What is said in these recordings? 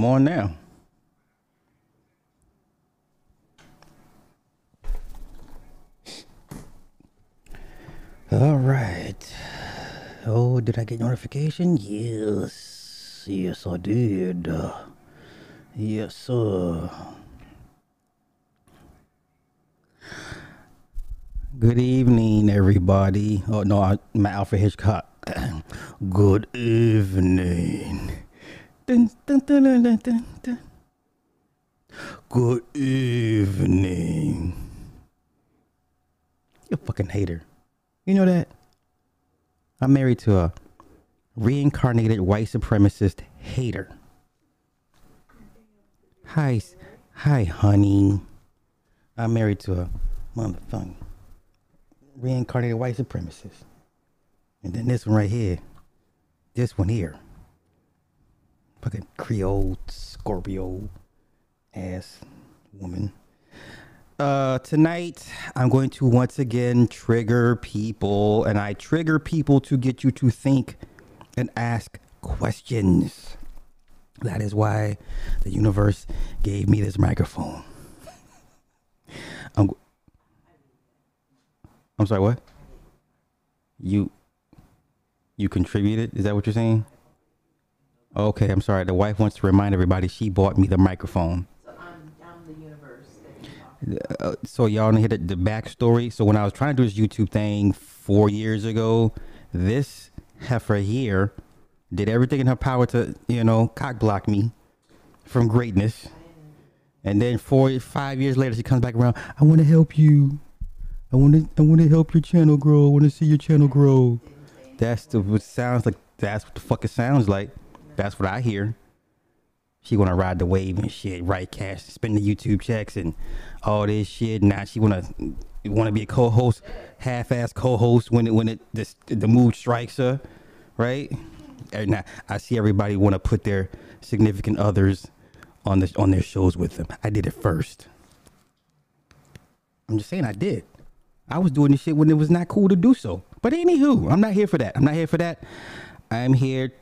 I'm on now. All right. Oh, did I get notification? Yes. Yes, I did. Yes, sir. Good evening, everybody. Oh, no, I, my Alfred Hitchcock. Good evening. Dun, dun, dun, dun, dun, dun, dun. Good evening. You fucking hater. You know that? I'm married to a reincarnated white supremacist hater. Hi, hi, honey. I'm married to a motherfucking reincarnated white supremacist. And then this one right here. This one here. Fucking Creole Scorpio ass woman. Uh, tonight I'm going to once again trigger people, and I trigger people to get you to think and ask questions. That is why the universe gave me this microphone. I'm, I'm sorry, what? You you contributed? Is that what you're saying? Okay, I'm sorry. The wife wants to remind everybody she bought me the microphone. So I'm, I'm the universe uh, so y'all hear the, the backstory. So when I was trying to do this YouTube thing four years ago, this heifer here did everything in her power to, you know, cock block me from greatness. And then four, five years later, she comes back around. I want to help you. I want to, I want to help your channel grow. I want to see your channel grow. That's the what sounds like. That's what the fuck it sounds like. That's what I hear. She wanna ride the wave and shit, write Cash, spend the YouTube checks and all this shit. Now she wanna wanna be a co-host, half-ass co-host when it when it this, the mood strikes her, right? And now I see everybody wanna put their significant others on the on their shows with them. I did it first. I'm just saying I did. I was doing this shit when it was not cool to do so. But anywho, I'm not here for that. I'm not here for that. I'm here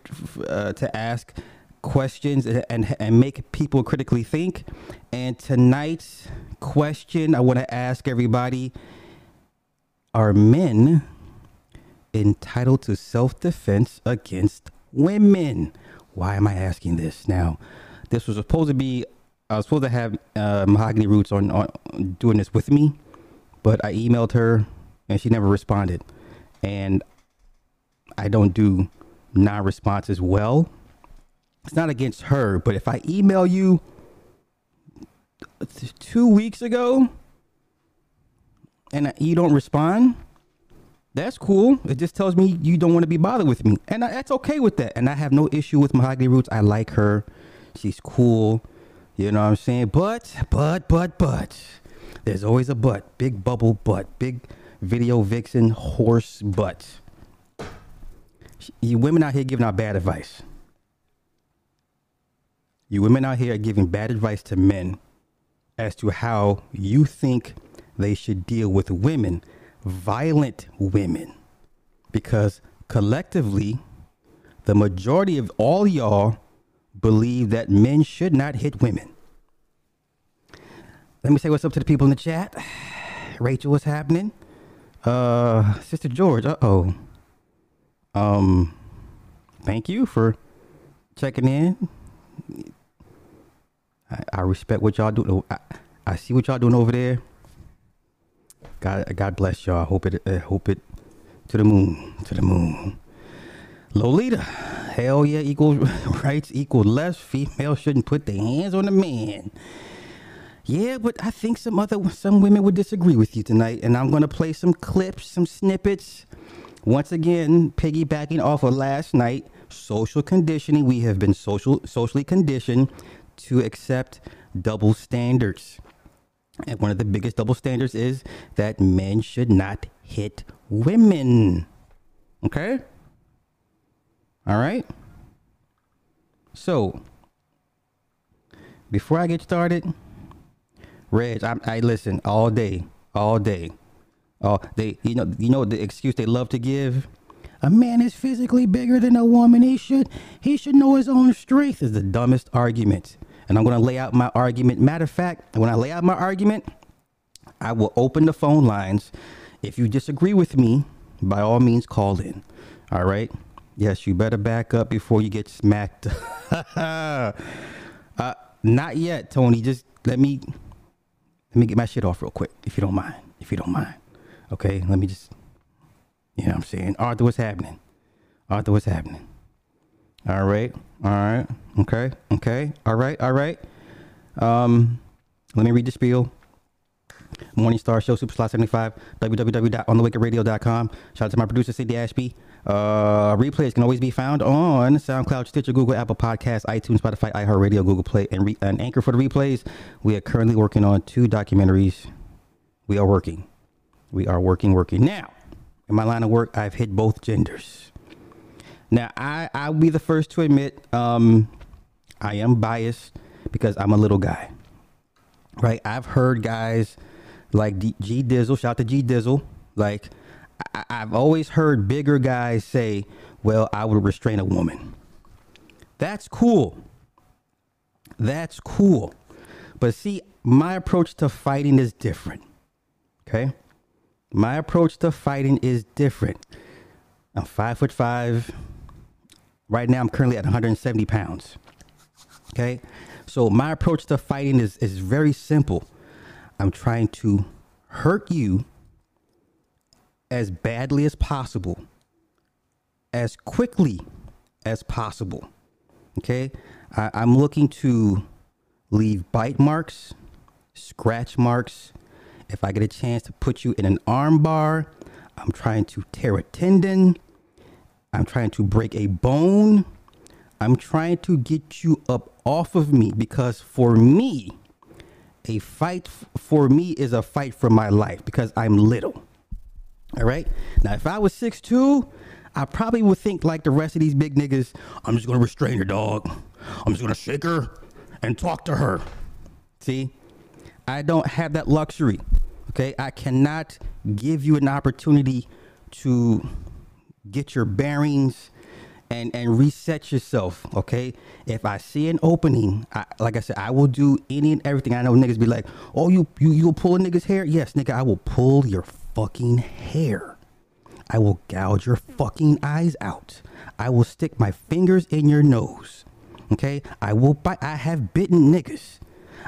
uh, to ask questions and, and make people critically think. And tonight's question I want to ask everybody: Are men entitled to self-defense against women? Why am I asking this now? This was supposed to be. I was supposed to have uh, Mahogany Roots on, on doing this with me, but I emailed her and she never responded. And I don't do non-responses well. It's not against her, but if I email you two weeks ago and you don't respond, that's cool. It just tells me you don't want to be bothered with me, and I, that's okay with that. And I have no issue with Mahogany Roots. I like her. She's cool. You know what I'm saying? But, but, but, but, there's always a but. Big bubble butt. Big video vixen horse butt. You women out here giving out bad advice. You women out here are giving bad advice to men as to how you think they should deal with women, violent women. Because collectively, the majority of all y'all believe that men should not hit women. Let me say what's up to the people in the chat. Rachel, what's happening? Uh, Sister George, uh oh. Um, thank you for checking in. I, I respect what y'all do. I, I see what y'all doing over there. God, God bless y'all. I hope it, I hope it to the moon, to the moon. Lolita, hell yeah, equal rights, equal less. Female shouldn't put their hands on a man. Yeah, but I think some other some women would disagree with you tonight, and I'm gonna play some clips, some snippets. Once again, piggybacking off of last night, social conditioning. We have been social socially conditioned to accept double standards. And one of the biggest double standards is that men should not hit women. Okay? All right? So, before I get started, Reg, I, I listen all day, all day. Oh, they, you know, you know the excuse they love to give. A man is physically bigger than a woman. He should he should know his own strength is the dumbest argument. And I'm gonna lay out my argument. Matter of fact, when I lay out my argument, I will open the phone lines. If you disagree with me, by all means call in. All right. Yes, you better back up before you get smacked. uh, not yet, Tony. Just let me let me get my shit off real quick, if you don't mind. If you don't mind. Okay, let me just you know what I'm saying? Arthur, what's happening? Arthur, what's happening? All right, all right, okay, okay, all right, all right. Um, let me read the spiel. Morning Star Show, Supa Sly 75, www.onthewakeradio.com. Shout out to my producer, Cindy Ashby. Uh, replays can always be found on SoundCloud, Stitcher, Google, Apple Podcasts, iTunes, Spotify, iHeartRadio, Google Play, and, re- and Anchor for the replays. We are currently working on two documentaries. We are working. We are working, working. Now, in my line of work, I've hit both genders. Now, I, I'll be the first to admit um, I am biased because I'm a little guy. Right? I've heard guys like G Dizzle, shout out to G Dizzle. Like, I- I've always heard bigger guys say, well, I would restrain a woman. That's cool. That's cool. But see, my approach to fighting is different. Okay? My approach to fighting is different. I'm five foot five. Right now, I'm currently at 170 pounds. Okay? So, my approach to fighting is, is very simple. I'm trying to hurt you as badly as possible, as quickly as possible. Okay? I, I'm looking to leave bite marks, scratch marks. If I get a chance to put you in an arm bar, I'm trying to tear a tendon. I'm trying to break a bone. I'm trying to get you up off of me because for me, a fight for me is a fight for my life because I'm little. All right. Now, if I was 6'2, I probably would think like the rest of these big niggas, I'm just going to restrain her, dog. I'm just going to shake her and talk to her. See, I don't have that luxury. Okay. I cannot give you an opportunity to get your bearings and and reset yourself okay? If i see an opening I, like i said i will do any and everything. I know niggas be like oh you you you'll pull a nigga's hair? Yes nigga i will pull your fucking hair. I will gouge your fucking eyes out. I will stick my fingers in your nose okay? I will bite. I have bitten niggas.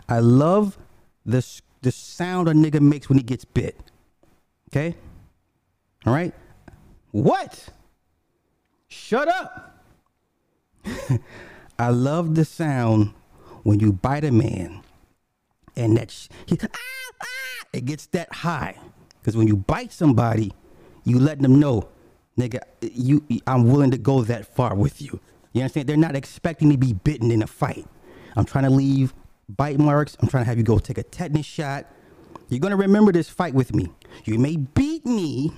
I love the the sound a nigga makes when he gets bit okay all right what Shut up. I love the sound when you bite a man and that sh- he, ah, ah, it gets that high. Because when you bite somebody, you let them know, nigga, you I'm willing to go that far with you. You understand? They're not expecting to be bitten in a fight. I'm trying to leave bite marks. I'm trying to have you go take a tetanus shot. You're gonna remember this fight with me. You may beat me,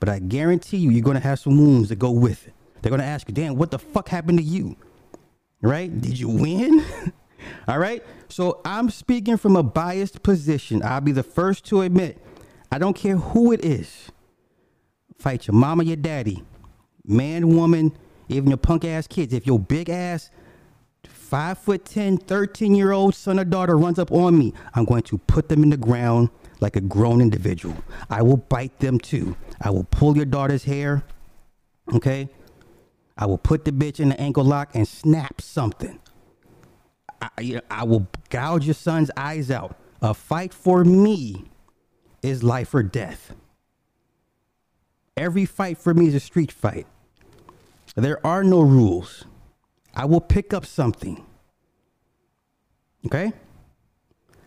but I guarantee you, you're gonna have some wounds that go with it. They're gonna ask you, damn, what the fuck happened to you? Right? Did you win? All right. So I'm speaking from a biased position. I'll be the first to admit, I don't care who it is. Fight your mama, your daddy, man, woman, even your punk ass kids. If your big ass, five foot 10, 13 year old son or daughter runs up on me, I'm going to put them in the ground like a grown individual. I will bite them too. I will pull your daughter's hair. Okay. I will put the bitch in the ankle lock and snap something. I, I- I will gouge your son's eyes out. A fight for me is life or death. Every fight for me is a street fight. There are no rules. I will pick up something. Okay?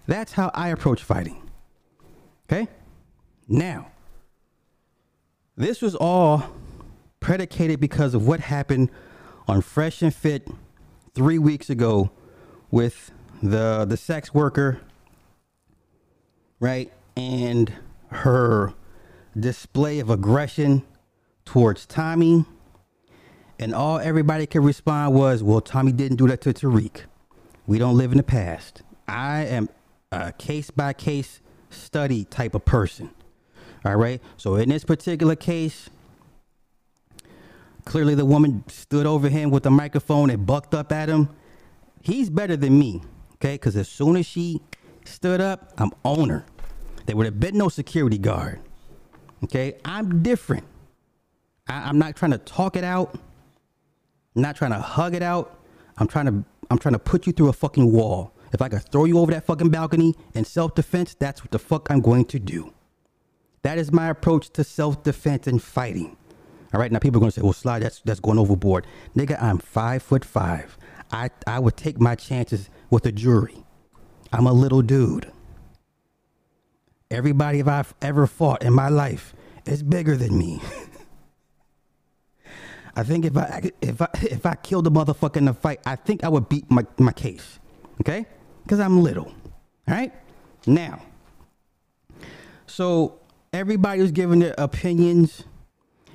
That's how I approach fighting. Okay? Now, this was all predicated because of what happened on Fresh and Fit three weeks ago with the the sex worker, right? And her display of aggression towards Tommy. And all everybody could respond was, well, Tommy didn't do that to Tariq. We don't live in the past. I am a case by case study type of person. All right. So in this particular case, Clearly, the woman stood over him with the microphone and bucked up at him. He's better than me, okay? Because as soon as she stood up, I'm on her. There would have been no security guard, okay? I'm different. I, I'm not trying to talk it out. Not trying to hug it out. I'm trying to I'm trying to put you through a fucking wall. If I could throw you over that fucking balcony in self-defense, that's what the fuck I'm going to do. That is my approach to self-defense and fighting. All right, now people are gonna say, "Well, Sly, that's that's going overboard." Nigga, I'm five foot five. I I would take my chances with a jury. I'm a little dude. Everybody I've ever fought in my life is bigger than me. I think if I if I if I killed a motherfucker in a fight, I think I would beat my, my case. Okay? Because I'm little. All right? Now. So everybody was giving their opinions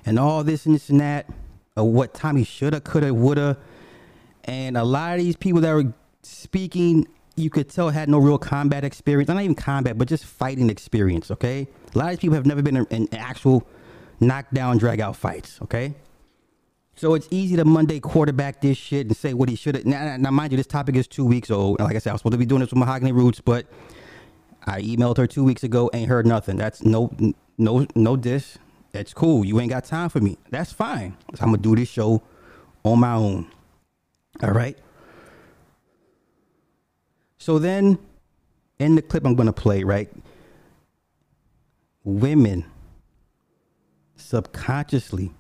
and all this and this and that of what Tommy shoulda, coulda, woulda. And a lot of these people that were speaking, you could tell had no real combat experience. Not even combat, but just fighting experience, okay? A lot of these people have never been in, in actual knockdown, drag out fights, okay? So it's easy to Monday quarterback this shit and say what he should have. Now, now, mind you, this topic is two weeks old. Like I said, I was supposed to be doing this with Mahogany Roots, but I emailed her two weeks ago, ain't heard nothing. That's no, no, no diss. That's cool. You ain't got time for me. That's fine. So I'm gonna do this show on my own. All right. So then, in the clip I'm gonna play, right? Women subconsciously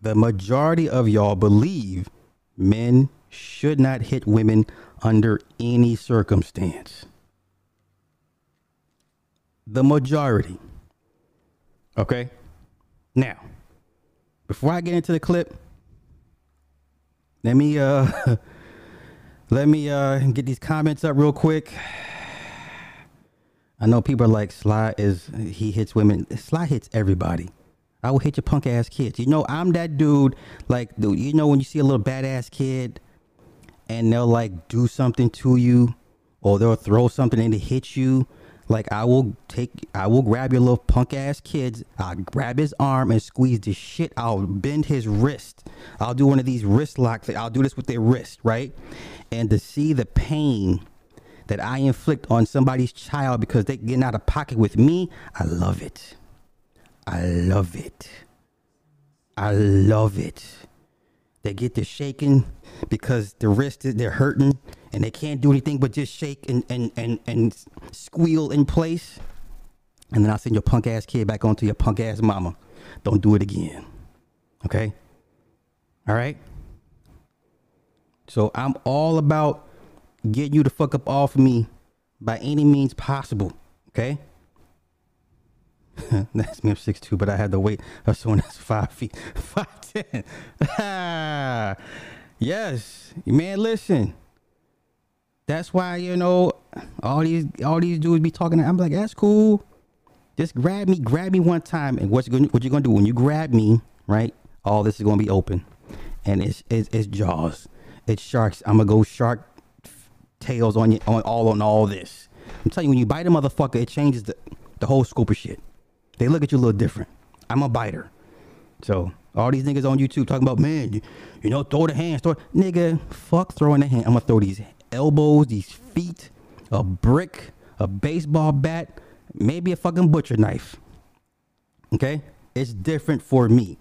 the majority of y'all believe men should not hit women under any circumstance. The majority. Okay? Now, before I get into the clip, let me uh let me uh get these comments up real quick. I know people are like Sly is he hits women. Sly hits everybody. I will hit your punk ass kids. You know, I'm that dude. Like, you know, when you see a little badass kid, and they'll like do something to you, or they'll throw something in to hit you. Like, I will take, I will grab your little punk ass kids. I'll grab his arm and squeeze the shit. I'll bend his wrist. I'll do one of these wrist locks. I'll do this with their wrist, right? And to see the pain that I inflict on somebody's child because they get out of pocket with me, I love it. I love it. I love it. They get to shaking because the wrist is they're hurting and they can't do anything but just shake and, and, and, and squeal in place. And then I'll send your punk ass kid back onto your punk ass mama. Don't do it again. Okay? All right? So I'm all about getting you to fuck up off of me by any means possible. Okay? That's me. I'm six two, but I had the weight of someone that's five feet, five ten. yes, man. Listen, that's why you know all these all these dudes be talking. I'm like, that's cool. Just grab me, grab me one time, and what's going what you gonna do when you grab me? Right, all this is gonna be open, and it's it's, it's jaws, it's sharks. I'm gonna go shark tails on you on all on all this. I'm telling you, when you bite a motherfucker, it changes the the whole scope of shit they look at you a little different. I'm a biter. So all these niggas on YouTube talking about, man, you, you know, throw the hands, throw nigga, fuck throwing the hand. I'm gonna throw these elbows, these feet, a brick, a baseball bat, maybe a fucking butcher knife. Okay? It's different for me.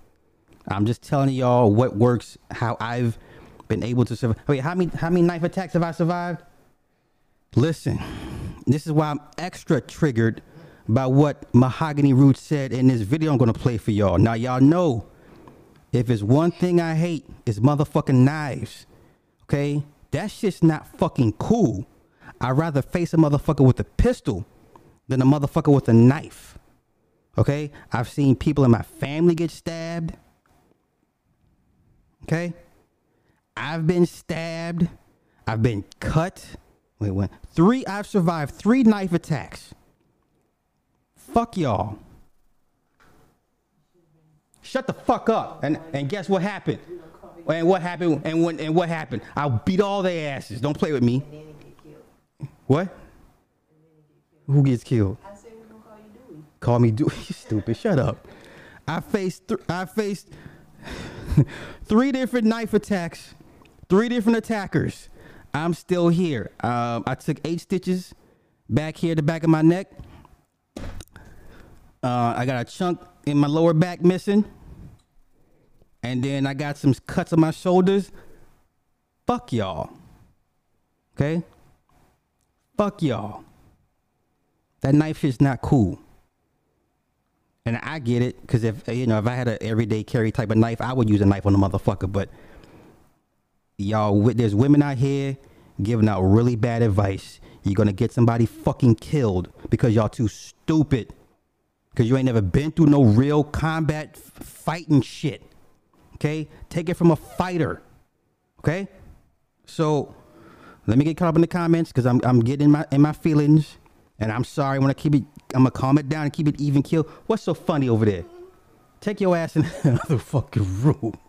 I'm just telling y'all what works, how I've been able to survive. Wait, how many how many knife attacks have I survived? Listen, this is why I'm extra triggered by what Mahogany Roots said in this video I'm gonna play for y'all. Now y'all know if it's one thing I hate, it's motherfucking knives. Okay? That shit's not fucking cool. I'd rather face a motherfucker with a pistol than a motherfucker with a knife. Okay? I've seen people in my family get stabbed. Okay? I've been stabbed. I've been cut. Wait, what? Three, I've survived three knife attacks. Fuck y'all. Shut the fuck up. And and guess what happened? And what happened? And when and what happened? I'll beat all their asses. Don't play with me. What? Who gets killed? I said we're gonna call you Dewey. Call me Dewey. You stupid. Shut up. I faced. Th- I faced. three different knife attacks, three different attackers. I'm still here. Um, I took eight stitches back here, the back of my neck. Uh, I got a chunk in my lower back missing. And then I got some cuts on my shoulders. Fuck y'all. Okay? Fuck y'all. That knife is not cool. And I get it, because if you know, if I had an everyday carry type of knife, I would use a knife on a motherfucker. But y'all, there's women out here giving out really bad advice. You're gonna get somebody fucking killed because y'all too stupid. Cause you ain't never been through no real combat f- fighting shit. Okay, take it from a fighter. Okay, so let me get caught up in the comments because I'm I'm getting in my in my feelings, and I'm sorry. when I keep it, I'm gonna calm it down and keep it even kill. What's so funny over there? Take your ass in another fucking room.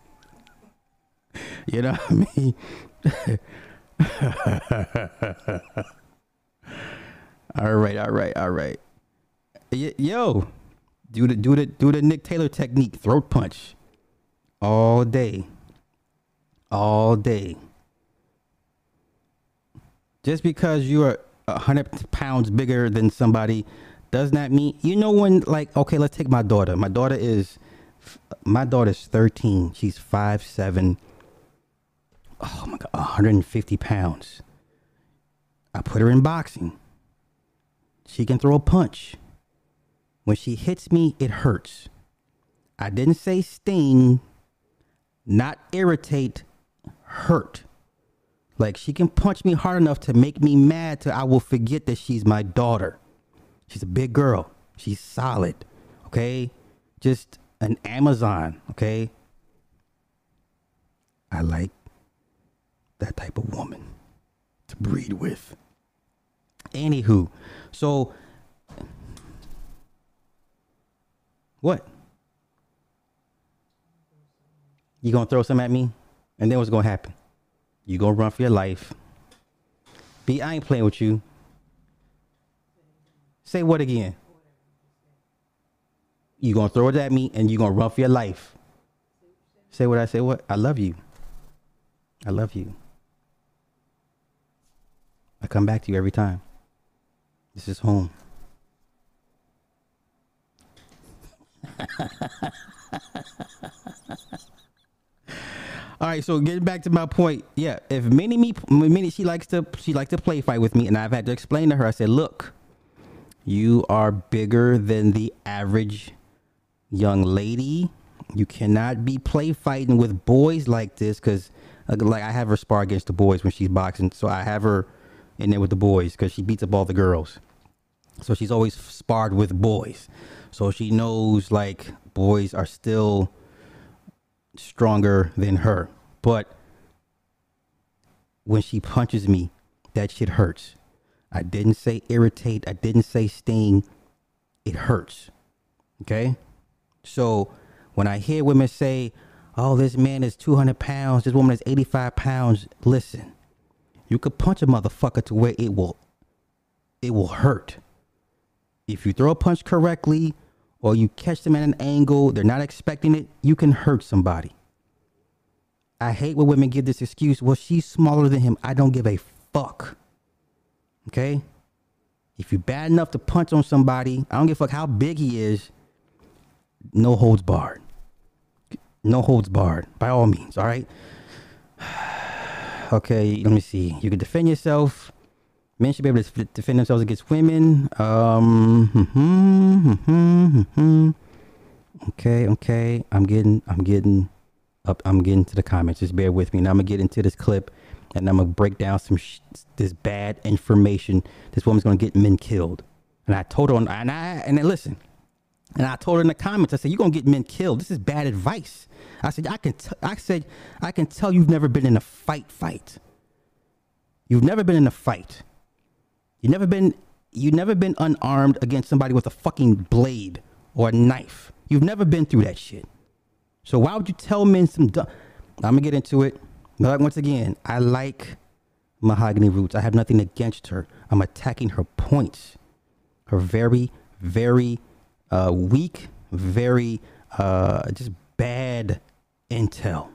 You know what I mean? all right, all right, all right. Yo, do the do the do the Nick Taylor technique, throat punch, all day, all day. Just because you are hundred pounds bigger than somebody does not mean you know when like okay let's take my daughter. My daughter is my daughter's 13 she's five seven. Oh my god 150 pounds. I put her in boxing. She can throw a punch when she hits me it hurts. I didn't say sting not irritate hurt. Like she can punch me hard enough to make me mad to i will forget that she's my daughter. She's a big girl. She's solid okay? Just an amazon okay? I like that type of woman to breed with. Anywho, so what? You gonna throw some at me, and then what's gonna happen? You gonna run for your life. B, I ain't playing with you. Say what again? You gonna throw it at me, and you gonna run for your life. Say what I say. What? I love you. I love you. I come back to you every time. This is home. All right, so getting back to my point, yeah. If Minnie me, Minnie, she likes to she likes to play fight with me, and I've had to explain to her. I said, look, you are bigger than the average young lady. You cannot be play fighting with boys like this, because like I have her spar against the boys when she's boxing, so I have her in there with the boys because she beats up all the girls. So she's always sparred with boys. So she knows like boys are still stronger than her. But when she punches me, that shit hurts. I didn't say irritate, I didn't say sting. It hurts. Okay? So when I hear women say, oh, this man is 200 pounds, this woman is 85 pounds, listen you could punch a motherfucker to where it will it will hurt. If you throw a punch correctly or you catch them at an angle, they're not expecting it, you can hurt somebody. I hate when women give this excuse, well, she's smaller than him. I don't give a fuck. Okay? If you're bad enough to punch on somebody, I don't give a fuck how big he is, no holds barred. No holds barred, by all means, all right? Okay, let me see. You can defend yourself. Men should be able to defend themselves against women. Um, hmm, hmm, hmm, okay, okay. I'm getting, I'm getting up. I'm getting to the comments. Just bear with me. Now I'm gonna get into this clip, and I'm gonna break down some this bad information. This woman's gonna get men killed. And I told her, on, and I and then listen. And I told her in the comments, I said, "You're gonna get men killed. This is bad advice." I said, "I can." T- I said, "I can tell you've never been in a fight. Fight. You've never been in a fight. You've never been. You've never been unarmed against somebody with a fucking blade or a knife. You've never been through that shit. So why would you tell men some dumb? I'm gonna get into it. But once again, I like mahogany roots. I have nothing against her. I'm attacking her points. Her very, very uh, weak, very uh, just bad intel.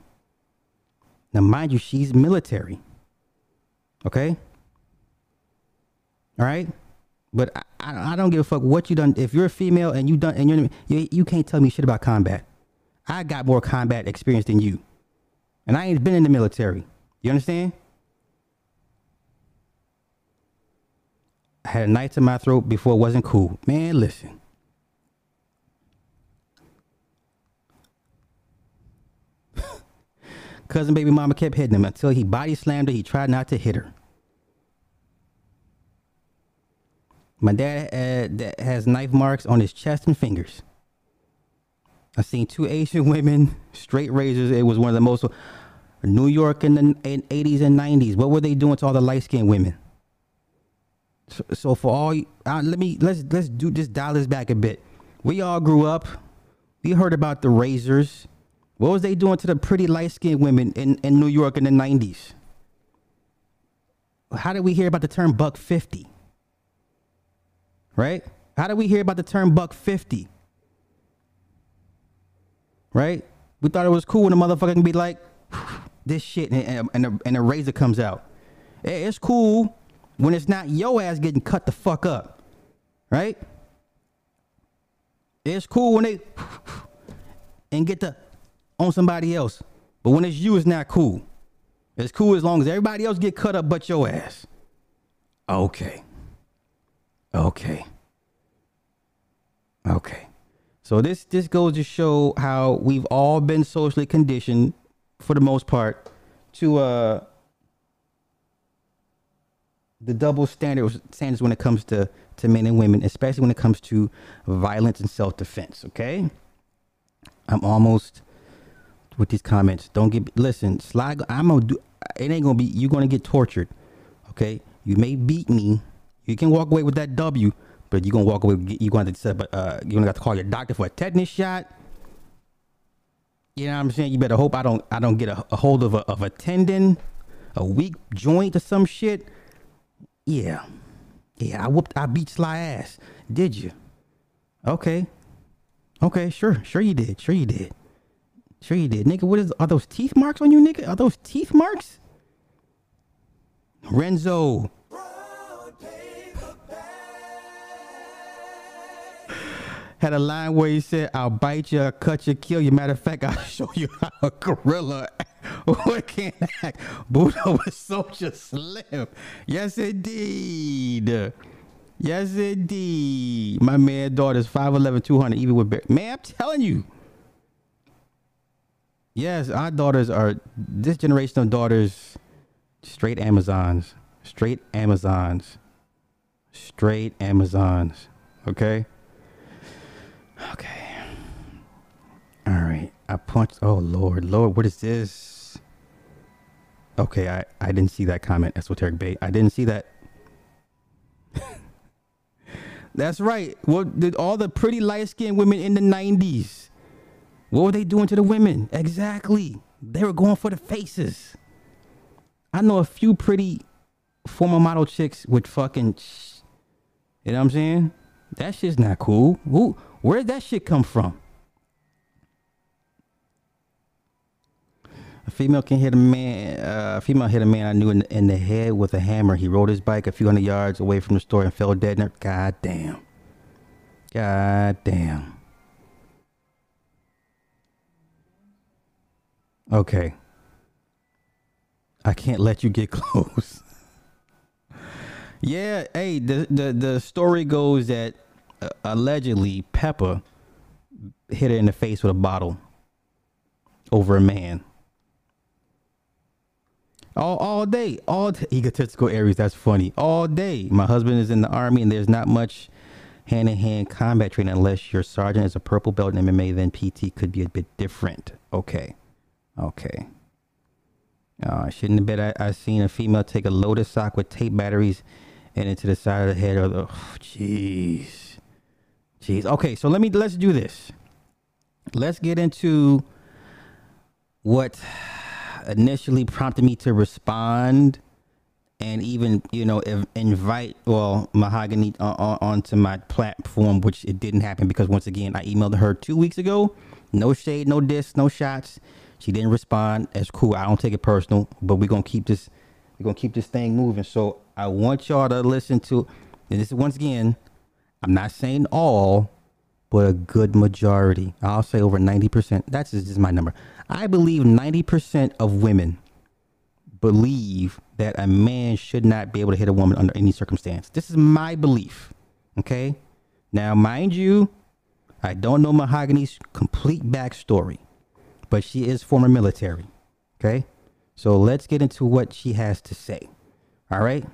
Now, mind you, she's military. Okay? Right? But I, I, I don't give a fuck what you done. If you're a female and you done and you're you, you can't tell me shit about combat. I got more combat experience than you. And I ain't been in the military. You understand? I had a knife to my throat before it wasn't cool. Man, listen. Cousin baby mama kept hitting him until he body slammed her. He tried not to hit her. My dad uh, that has knife marks on his chest and fingers. I seen two Asian women, straight razors. It was one of the most New York in the 80s and 90s. What were they doing to all the light skinned women? So, so for all, uh, let me let's let's do just dial this back a bit. We all grew up. We heard about the razors. What was they doing to the pretty light skinned women in, in New York in the 90s? How did we hear about the term buck 50? Right? How did we hear about the term buck 50? Right? We thought it was cool when a motherfucker can be like, this shit, and, and, a, and a razor comes out. It's cool when it's not your ass getting cut the fuck up. Right? It's cool when they and get the on somebody else. But when it's you, it's not cool. It's cool as long as everybody else get cut up but your ass. Okay. Okay. Okay. So this this goes to show how we've all been socially conditioned for the most part to uh the double standards standards when it comes to to men and women, especially when it comes to violence and self defense. Okay, I'm almost with these comments. Don't get listen, Sly. I'm gonna do. It ain't gonna be. You're gonna get tortured. Okay, you may beat me. You can walk away with that W, but you're gonna walk away. You're going to to set. Uh, you're gonna have to call your doctor for a tetanus shot. You know what I'm saying? You better hope I don't. I don't get a, a hold of a of a tendon, a weak joint or some shit. Yeah, yeah. I whooped. I beat Sly ass. Did you? Okay. Okay. Sure. Sure you did. Sure you did. Sure you did, nigga. What is? Are those teeth marks on you, nigga? Are those teeth marks? Renzo. Had a line where he said, "I'll bite you, I'll cut you, kill you." Matter of fact, I'll show you how a gorilla can't act. Buddha was Soulja Slim. Yes, indeed. Yes, indeed. My man, daughter's 5'11", 200, even with bear. Man, I'm telling you. Yes, our daughters are this generation of daughters, straight Amazons, straight Amazons, straight Amazons. Okay. Okay. All right. I punched. Oh Lord, Lord, what is this? Okay, I I didn't see that comment. Esoteric bait. I didn't see that. That's right. What did all the pretty light skinned women in the '90s? What were they doing to the women? Exactly. They were going for the faces. I know a few pretty former model chicks with fucking. You know what I'm saying? That shit's not cool. Who? Where did that shit come from? A female can hit a man. Uh, a female hit a man I knew in, in the head with a hammer. He rode his bike a few hundred yards away from the store and fell dead. God damn. God damn. Okay. I can't let you get close. yeah, hey, the, the the story goes that uh, allegedly Pepper hit her in the face with a bottle over a man. All all day, all day, egotistical Aries. That's funny. All day, my husband is in the army, and there's not much hand in hand combat training unless your sergeant is a purple belt in MMA. Then PT could be a bit different. Okay. Okay. Uh, I shouldn't have bet I, I seen a female take a loaded sock with tape batteries and into the side of the head the. Jeez. Jeez. Okay, so let me let's do this. Let's get into what initially prompted me to respond and even you know invite well mahogany uh, uh, onto my platform which it didn't happen because once again i emailed her two weeks ago no shade no diss no shots She didn't respond. That's cool. I don't take it personal, but we're gonna keep this we're gonna keep this thing moving. So I want y'all to listen to and this is once again, I'm not saying all, but a good majority. I'll say over 90%. That's just, my number. I believe 90% of women believe that a man should not be able to hit a woman under any circumstance. This is my belief. Okay? Now, mind you, I don't know Mahogany's complete backstory, but she is former military. Okay? So let's get into what she has to say. All right?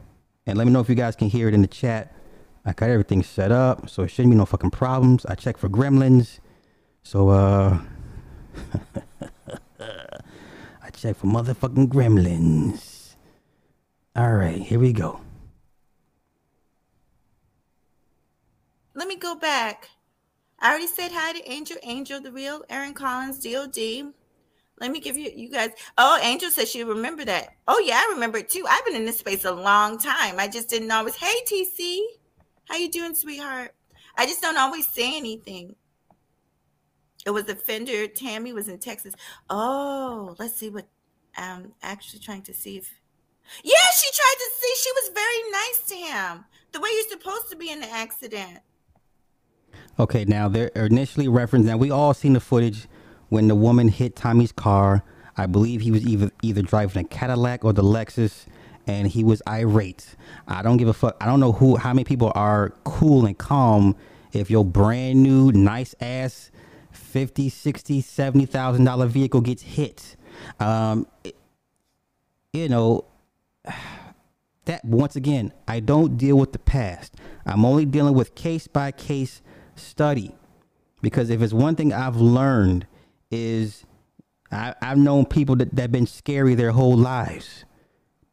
And let me know if you guys can hear it in the chat. I got everything set up, so it shouldn't be no fucking problems. I checked for gremlins. So, uh, I checked for motherfucking gremlins. All right, here we go. Let me go back. I already said hi to Angel Angel, the real Aaron Collins, DOD. Let me give you you guys. Oh, Angel says she remember that. Oh yeah, I remember it too. I've been in this space a long time. I just didn't always. Hey TC, how you doing, sweetheart? I just don't always say anything. It was a Fender. Tammy was in Texas. Oh, let's see what I'm actually trying to see if. Yeah, she tried to see. She was very nice to him. The way you're supposed to be in the accident. Okay, now they're initially referenced. Now we all seen the footage when the woman hit Tommy's car. I believe he was either either driving a Cadillac or the Lexus, and he was irate. I don't give a fuck. I don't know who, how many people are cool and calm if your brand new, nice ass, fifty, sixty, seventy thousand dollar vehicle gets hit. Um, you know, that once again, I don't deal with the past. I'm only dealing with case by case study. Because if it's one thing I've learned is I, I've known people that that been scary their whole lives.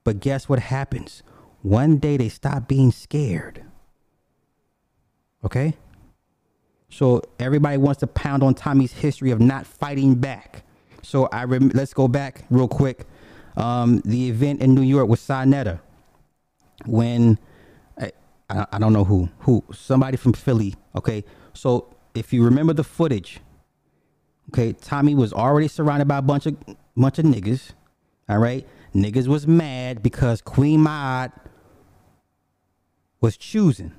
But guess what happens? One day they stop being scared. Okay? So everybody wants to pound on Tommy's history of not fighting back. So I rem- let's go back real quick. Um, the event in New York with Sinetta when I, I I don't know who who somebody from Philly. Okay, so if you remember the footage, okay, Tommy was already surrounded by a bunch of bunch of niggas. All right, niggas was mad because Queen Ma'at was choosing.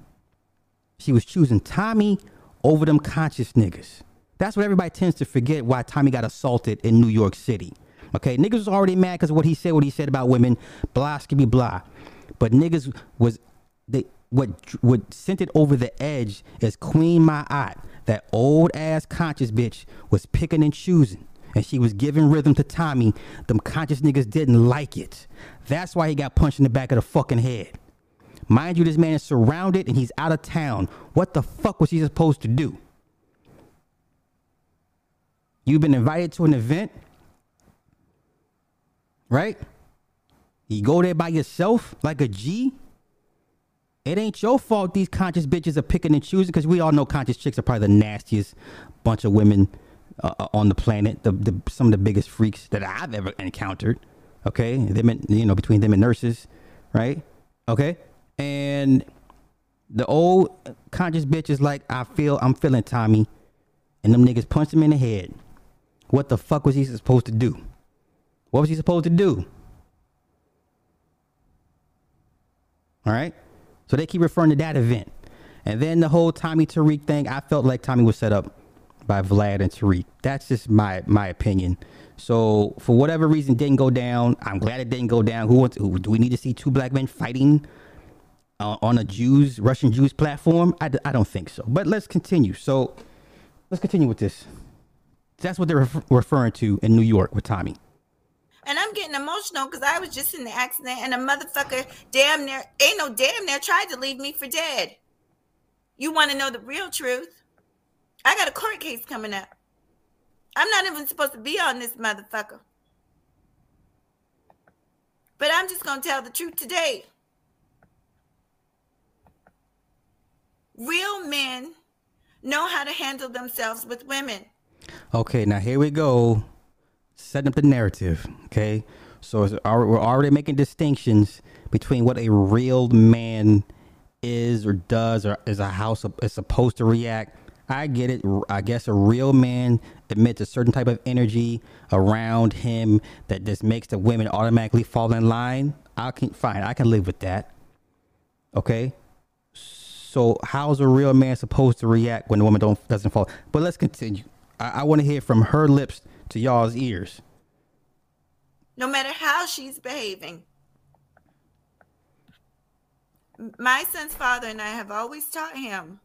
She was choosing Tommy over them conscious niggas. That's what everybody tends to forget why Tommy got assaulted in New York City. Okay, niggas was already mad because of what he said, what he said about women, blah, skibby, blah. But niggas was they what what sent it over the edge is Queen Ma'at, that old ass conscious bitch, was picking and choosing. And she was giving rhythm to Tommy. Them conscious niggas didn't like it. That's why he got punched in the back of the fucking head. Mind you, this man is surrounded and he's out of town. What the fuck was he supposed to do? You've been invited to an event, right? You go there by yourself like a G. It ain't your fault these conscious bitches are picking and choosing because we all know conscious chicks are probably the nastiest bunch of women uh, uh, on the planet. The, the some of the biggest freaks that I've ever encountered. Okay, them and, you know between them and nurses, right? Okay, and the old conscious bitch is like, I feel I'm feeling Tommy, and them niggas punched him in the head. What the fuck was he supposed to do? What was he supposed to do? All right. So they keep referring to that event. And then the whole Tommy Tariq thing, I felt like Tommy was set up by Vlad and Tariq. That's just my my opinion. So for whatever reason, didn't go down. I'm glad it didn't go down. Who wants? Who, do we need to see two black men fighting uh, on a Jews Russian Jews platform? I, I don't think so. But let's continue. So let's continue with this. That's what they're ref- referring to in New York with Tommy. And I'm getting emotional because I was just in the accident and a motherfucker damn near ain't no damn near tried to leave me for dead. You want to know the real truth? I got a court case coming up. I'm not even supposed to be on this motherfucker. But I'm just gonna tell the truth today. Real men know how to handle themselves with women. Okay, now here we go. Setting up the narrative. Okay, so we're already making distinctions between what a real man is or does or is a house is supposed to react. I get it. I guess a real man emits a certain type of energy around him that just makes the women automatically fall in line. I can fine. I can live with that. Okay. So how's a real man supposed to react when the woman don't doesn't fall? But let's continue. I, I want to hear from her lips to y'all's ears. No matter how she's behaving. My son's father and I have always taught him.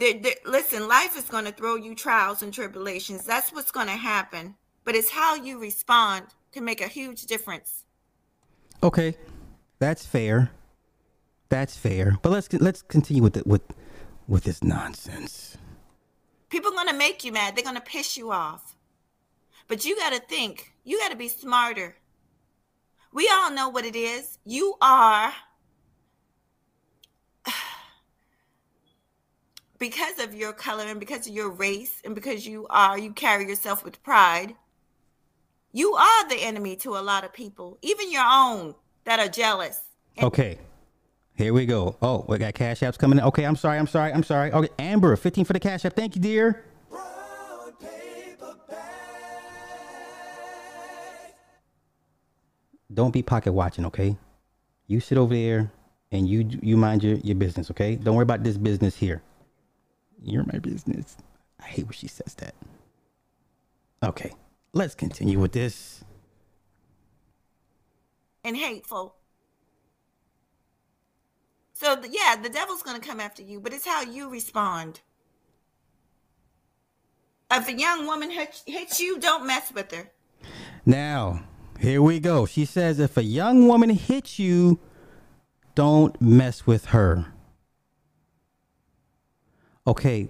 That- that- listen, life is going to throw you trials and tribulations. That's what's going to happen. But it's how you respond can make a huge difference. Okay, that's fair. That's fair. But let's let's continue with the, with with this nonsense. People are going to make you mad. They're going to piss you off. But you got to think. You got to be smarter. We all know what it is. You are because of your color and because of your race and because you are you carry yourself with pride. You are the enemy to a lot of people, even your own that are jealous. Okay, here we go. Oh, we got cash apps coming in. Okay, I'm sorry. I'm sorry. I'm sorry. Okay, Amber, 15 for the cash app. Thank you, dear. Don't be pocket watching, okay? You sit over there and you you mind your, your business, okay? Don't worry about this business here. You're my business. I hate when she says that. Okay, let's continue with this. and hateful. So the, yeah, the devil's going to come after you, but it's how you respond. If a young woman hits, hits you, don't mess with her. Now, here we go. She says if a young woman hits you, don't mess with her. Okay,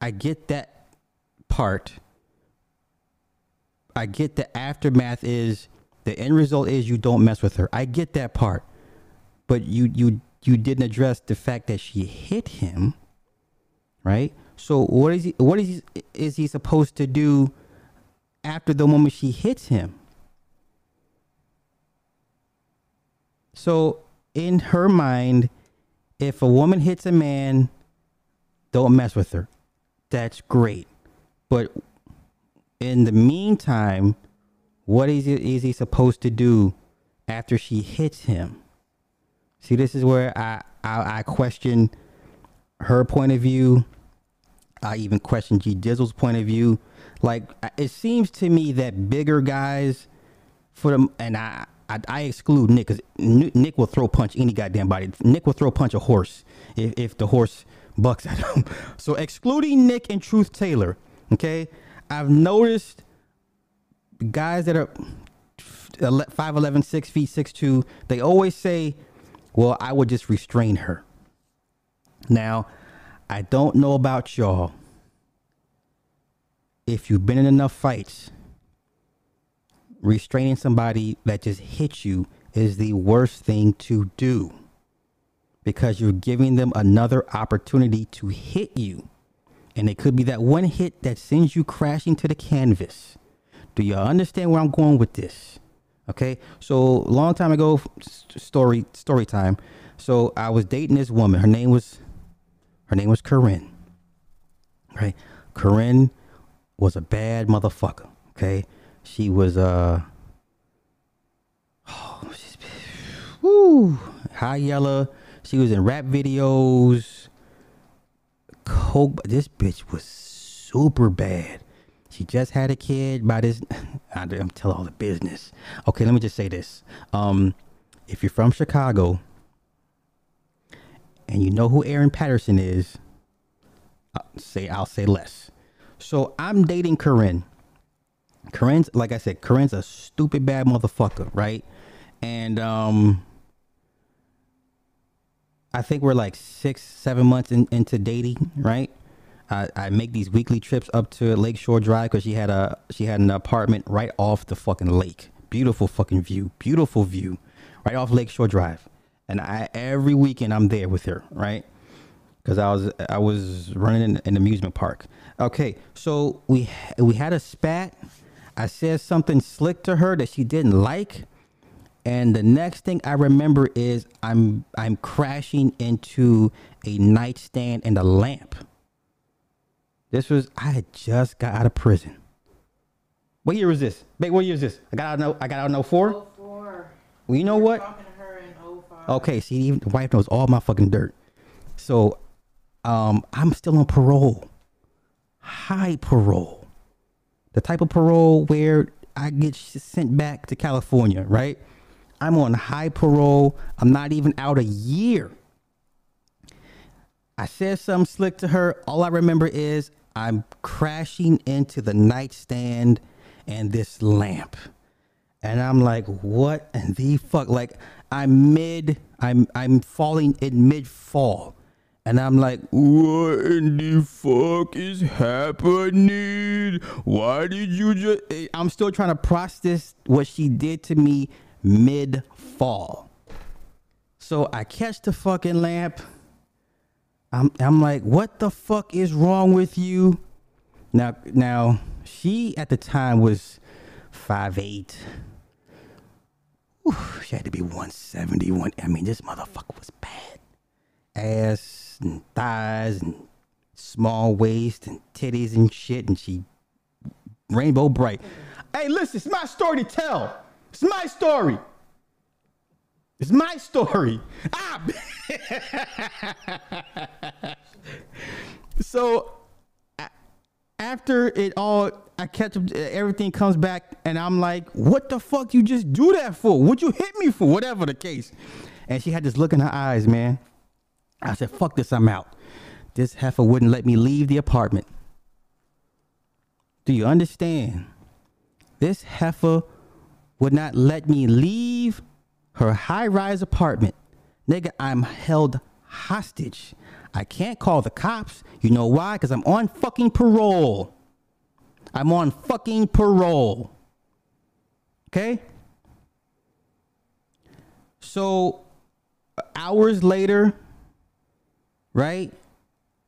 I get that part. I get the aftermath is the end result is you don't mess with her. I get that part. But you you you didn't address the fact that she hit him, right? So what is he what is he, is he supposed to do after the moment she hits him? So in her mind, if a woman hits a man, don't mess with her. That's great. But in the meantime, what is he, is he supposed to do after she hits him? See, this is where I, I, I question her point of view. I even question G Dizzle's point of view. Like, it seems to me that bigger guys, for them, and I, I, I exclude Nick because Nick will throw punch any goddamn body. Nick will throw punch a horse if, if the horse bucks at him. So excluding Nick and Truth Taylor, okay, I've noticed guys that are 5'11, 6 feet, 6'2, they always say, well, I would just restrain her. Now, I don't know about y'all. If you've been in enough fights, restraining somebody that just hit you is the worst thing to do because you're giving them another opportunity to hit you. And it could be that one hit that sends you crashing to the canvas. Do y'all understand where I'm going with this? Okay, so long time ago, story story time. So I was dating this woman. Her name was, her name was Corinne. Right, Corinne was a bad motherfucker. Okay, she was uh, oh, she's, woo, high yellow. She was in rap videos. Coke. This bitch was super bad. She just had a kid by this. I'm telling all the business. Okay, let me just say this. Um, if you're from Chicago and you know who Aaron Patterson is, I'll say I'll say less. So I'm dating Corinne. Corinne's like I said, Corinne's a stupid bad motherfucker, right? And um, I think we're like six, seven months in, into dating, right? I, I make these weekly trips up to Lakeshore Drive because she had a she had an apartment right off the fucking lake. Beautiful fucking view, beautiful view, right off Lakeshore Drive. And I every weekend I'm there with her, right? Because I was I was running in an amusement park. Okay, so we we had a spat. I said something slick to her that she didn't like, And the next thing I remember is I'm I'm crashing into a nightstand and a lamp. This was I had just got out of prison. What year was this? Babe, what year is this? I got out. No, I got out in 04? Oh, four. Well, you know We what? Talking to her in oh five. Okay, see, even the wife knows all my fucking dirt. So, um, I'm still on parole, high parole, the type of parole where I get sent back to California. Right? I'm on high parole. I'm not even out a year. I said something slick to her. All I remember is I'm crashing into the nightstand and this lamp. And I'm like, what in the fuck? Like I'm mid, I'm I'm falling in mid fall. And I'm like, what in the fuck is happening? Why did you just eh, I'm still trying to process what she did to me mid fall. So I catch the fucking lamp. I'm I'm like, what the fuck is wrong with you? Now now she at the time was five eight. She had to be 171. I mean, this motherfucker was bad. Ass and thighs and small waist and titties and shit, and she rainbow bright. Hey, listen, it's my story to tell. It's my story. It's my story. Ah. so after it all, I catch up, everything comes back, and I'm like, "What the fuck you just do that for? What you hit me for? Whatever the case." And she had this look in her eyes, man. I said, "Fuck this, I'm out." This heifer wouldn't let me leave the apartment. Do you understand? This heifer would not let me leave her high rise apartment. Nigga, I'm held hostage. I can't call the cops. You know why? Because I'm on fucking parole. I'm on fucking parole. Okay? So, hours later, right?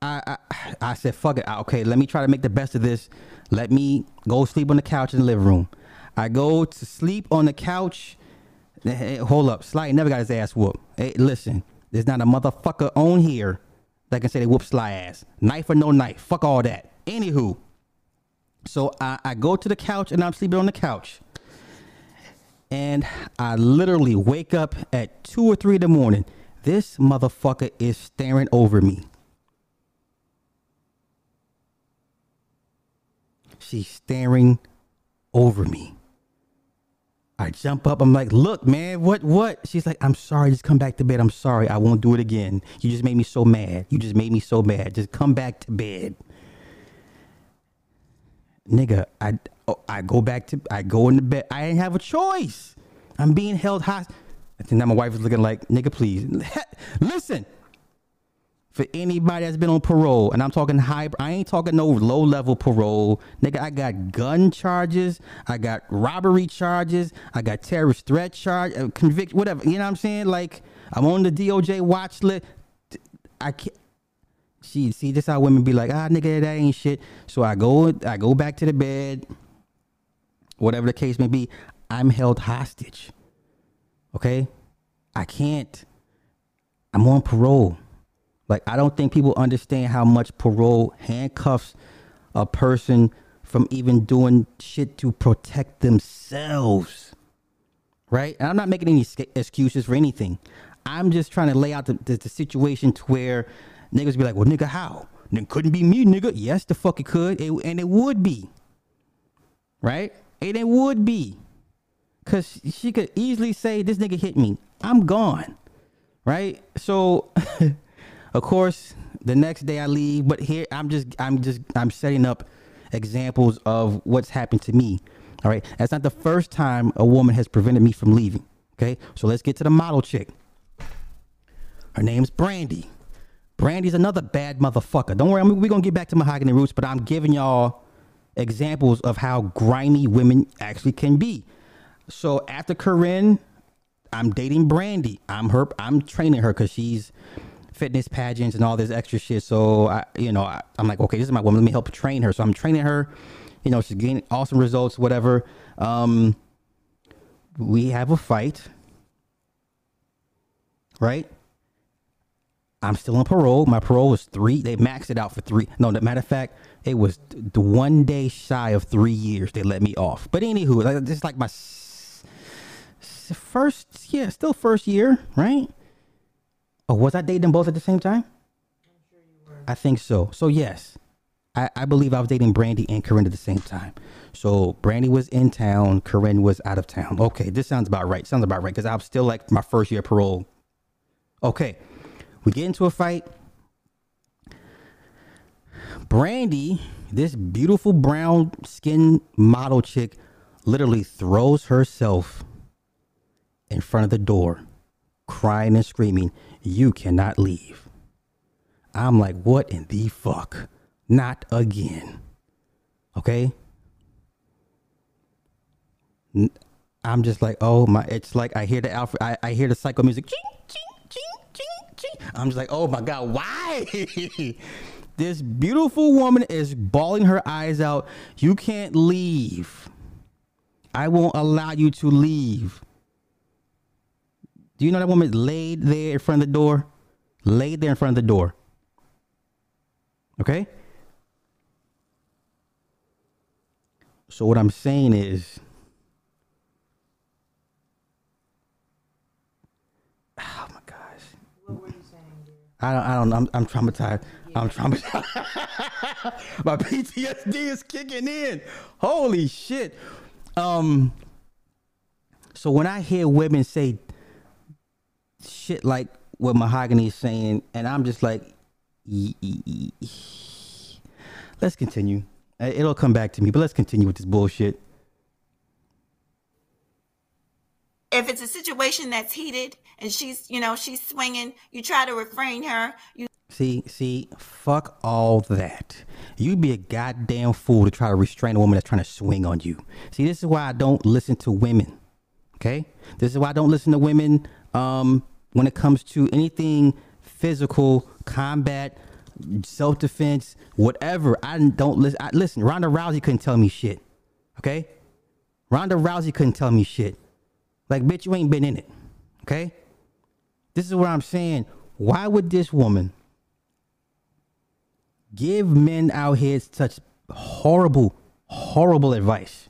I, I I said, fuck it. Okay, let me try to make the best of this. Let me go sleep on the couch in the living room. I go to sleep on the couch. Hey, hold up. Sly never got his ass whooped. Hey, listen, there's not a motherfucker on here that can say they whoop Sly ass. Knife or no knife. Fuck all that. Anywho. So I, I go to the couch and I'm sleeping on the couch. And I literally wake up at two or three in the morning. This motherfucker is staring over me. She's staring over me. I jump up. I'm like, look, man, what, what? She's like, I'm sorry. Just come back to bed. I'm sorry. I won't do it again. You just made me so mad. You just made me so mad. Just come back to bed. Nigga, I, oh, I go back to, I go into bed. I didn't have a choice. I'm being held hostage. I think now my wife is looking like, nigga, please. Listen, for anybody that's been on parole, and I'm talking high, I ain't talking no low level parole. Nigga, I got gun charges, I got robbery charges, I got terrorist threat charge, uh, convict, whatever. You know what I'm saying? Like, I'm on the DOJ watch list. I can't. See, see, this how women be like, ah, nigga, that ain't shit. So I go, I go back to the bed, whatever the case may be. I'm held hostage. Okay, I can't. I'm on parole. Like I don't think people understand how much parole handcuffs a person from even doing shit to protect themselves. Right? And I'm not making any excuses for anything. I'm just trying to lay out the, the, the situation to where niggas be like, well, nigga, how? Then couldn't be me, nigga. Yes, the fuck it could. It, and it would be. Right? And it would be. Cause she could easily say, this nigga hit me. I'm gone. Right? So Of course, the next day I leave, but here I'm just I'm just I'm setting up examples of what's happened to me. All right. That's not the first time a woman has prevented me from leaving. Okay. So let's get to the model chick. Her name's Brandy. Brandy's another bad motherfucker. Don't worry, I'm, we're gonna get back to mahogany roots, but I'm giving y'all examples of how grimy women actually can be. So after Corinne, I'm dating Brandy. I'm her. I'm training her because she's fitness pageants and all this extra shit. So I, you know, I, I'm like, okay, this is my woman. Let me help train her. So I'm training her. You know, she's getting awesome results. Whatever. Um, we have a fight. right? I'm still on parole. My parole was three. They maxed it out for three. No, matter of fact, it was the one day shy of three years. They let me off. But anywho, like, this is like my first, yeah, still first year, right? Oh, was I dating them both at the same time? I think so. So yes, I, I believe I was dating Brandy and Corinne at the same time. So Brandy was in town, Corinne was out of town. Okay, this sounds about right. Sounds about right because I was still like my first year parole. Okay, we get into a fight. Brandy, this beautiful brown skin model chick, literally throws herself in front of the door, crying and screaming, You cannot leave. I'm like, What in the fuck? Not again. Okay? I'm just like, oh my! It's like I hear the Alfred, I, I hear the psycho music. Ching, ching, ching, ching, ching. I'm just like, oh my god, why? this beautiful woman is bawling her eyes out. You can't leave. I won't allow you to leave. Do you know that woman laid there in front of the door? Laid there in front of the door. Okay? So what I'm saying is Oh my gosh. What were you saying? I don't I don't know. I'm, I'm traumatized. I'm traumatized. my PTSD is kicking in. Holy shit. Um so when I hear women say shit like what Mahogany is saying, and I'm just like, "Ye- ye- ye- let's continue. It'll come back to me, but let's continue with this bullshit. If it's a situation that's heated and she's, you know, she's swinging, you try to refrain her. You See, see, fuck all that. You'd be a goddamn fool to try to restrain a woman that's trying to swing on you. See, this is why I don't listen to women. Okay? This is why I don't listen to women um, when it comes to anything physical, combat, self defense, whatever. I don't listen. I, listen, Ronda Rousey couldn't tell me shit. Okay? Ronda Rousey couldn't tell me shit. Like, bitch, you ain't been in it. Okay? This is what I'm saying. Why would this woman give men out here such horrible, horrible advice?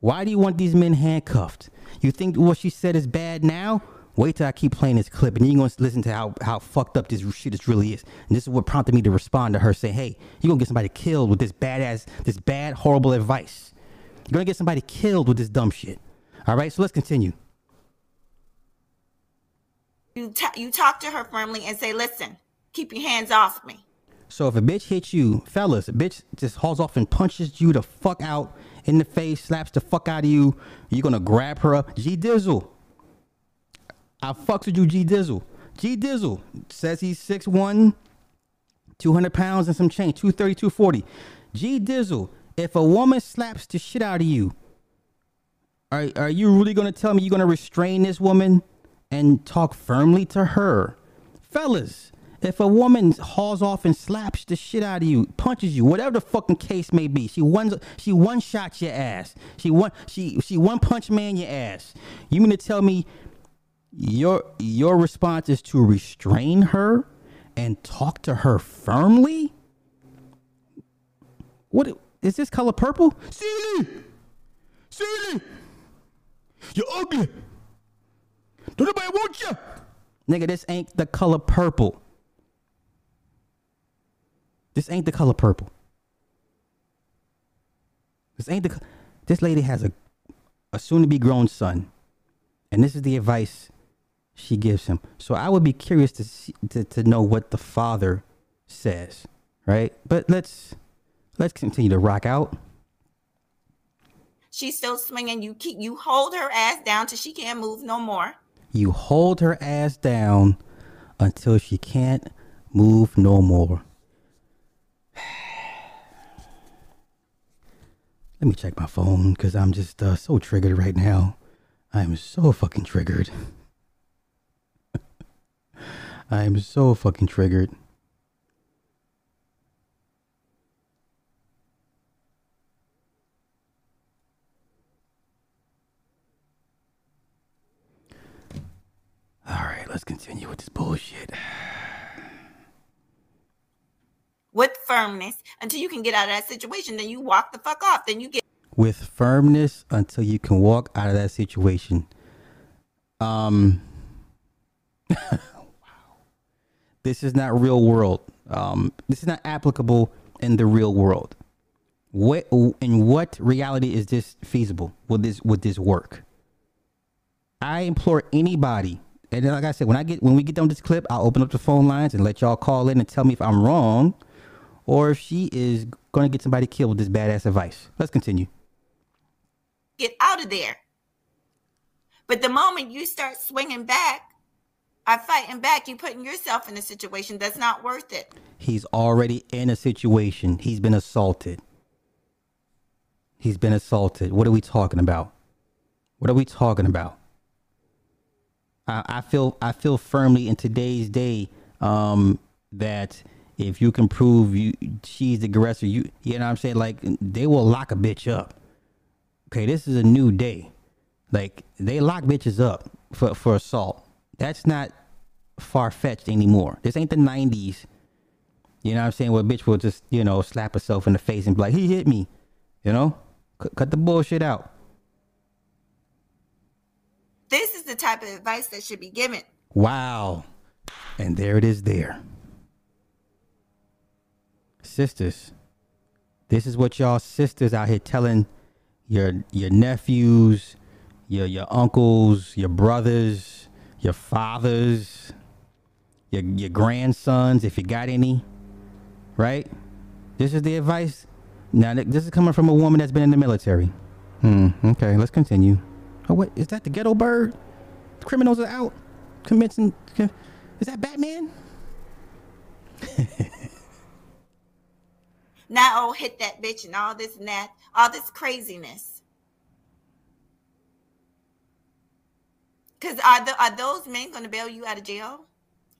Why do you want these men handcuffed? You think what she said is bad now? Wait till I keep playing this clip and you're gonna listen to how, how fucked up this shit this really is. And this is what prompted me to respond to her saying, Hey, you're gonna get somebody killed with this badass, this bad, horrible advice. You're gonna get somebody killed with this dumb shit. All right, so let's continue. you ta you talk to her firmly and say, "Listen, keep your hands off me." So if a bitch hits you, fellas, a bitch just hauls off and punches you the fuck out in the face, slaps the fuck out of you, you're gonna grab her up. G Dizzle. I fucks with you, G Dizzle. G Dizzle says he's 6'1, 200 pounds and some change, 230, 240. G Dizzle, if a woman slaps the shit out of you, are, are you really gonna tell me you're gonna restrain this woman and talk firmly to her? Fellas, if a woman hauls off and slaps the shit out of you, punches you, whatever the fucking case may be, she one she one shot your ass. She one she she one punch man your ass. You mean to tell me your your response is to restrain her and talk to her firmly? What is this color purple? Celie! Celie! You're ugly! Don't nobody want you! Nigga, this ain't the color purple. This ain't the color purple. This ain't the. This lady has a, a soon to be grown son, and this is the advice she gives him. So I would be curious to see, to, to know what the father says, right? But let's let's continue to rock out. She's still swinging. You keep you hold her ass down till she can't move no more. You hold her ass down until she can't move no more. Let me check my phone because I'm just uh, so triggered right now. I am so fucking triggered. I am so fucking triggered. All right, let's continue with this bullshit. with firmness until you can get out of that situation. Then you walk the fuck off. Then you get With firmness until you can walk out of that situation. Um. This is not real world. Um, this is not applicable in the real world. What in what reality is this feasible? Will this would this work? I implore anybody, and like I said, when I get when we get done with this clip, I'll open up the phone lines and let y'all call in and tell me if I'm wrong, or if she is going to get somebody killed with this badass advice. Let's continue. get out of there. But the moment you start swinging back, or fighting back, you putting yourself in a situation that's not worth it. He's already in a situation. He's been assaulted. He's been assaulted. What are we talking about? What are we talking about? I, I feel I feel firmly in today's day um, that if you can prove you she's the aggressor, you you know what I'm saying, like they will lock a bitch up. Okay, this is a new day. Like they lock bitches up for, for assault. That's not far fetched anymore. This ain't the nineties. You know what I'm saying? Where a bitch will just, you know, slap herself in the face and be like, he hit me. You know? C- cut the bullshit out. This is the type of advice that should be given. Wow. And there it is there. Sisters. This is what y'all sisters out here telling your your nephews, your your uncles, your brothers, your fathers, your your grandsons, if you got any. Right? This is the advice. Now this is coming from a woman that's been in the military. Hmm. Okay, let's continue. Oh wait, is that the ghetto bird? The criminals are out committing. Is that Batman? Not oh hit that bitch and all this and that, all this craziness. Because are the, are those men going to bail you out of jail?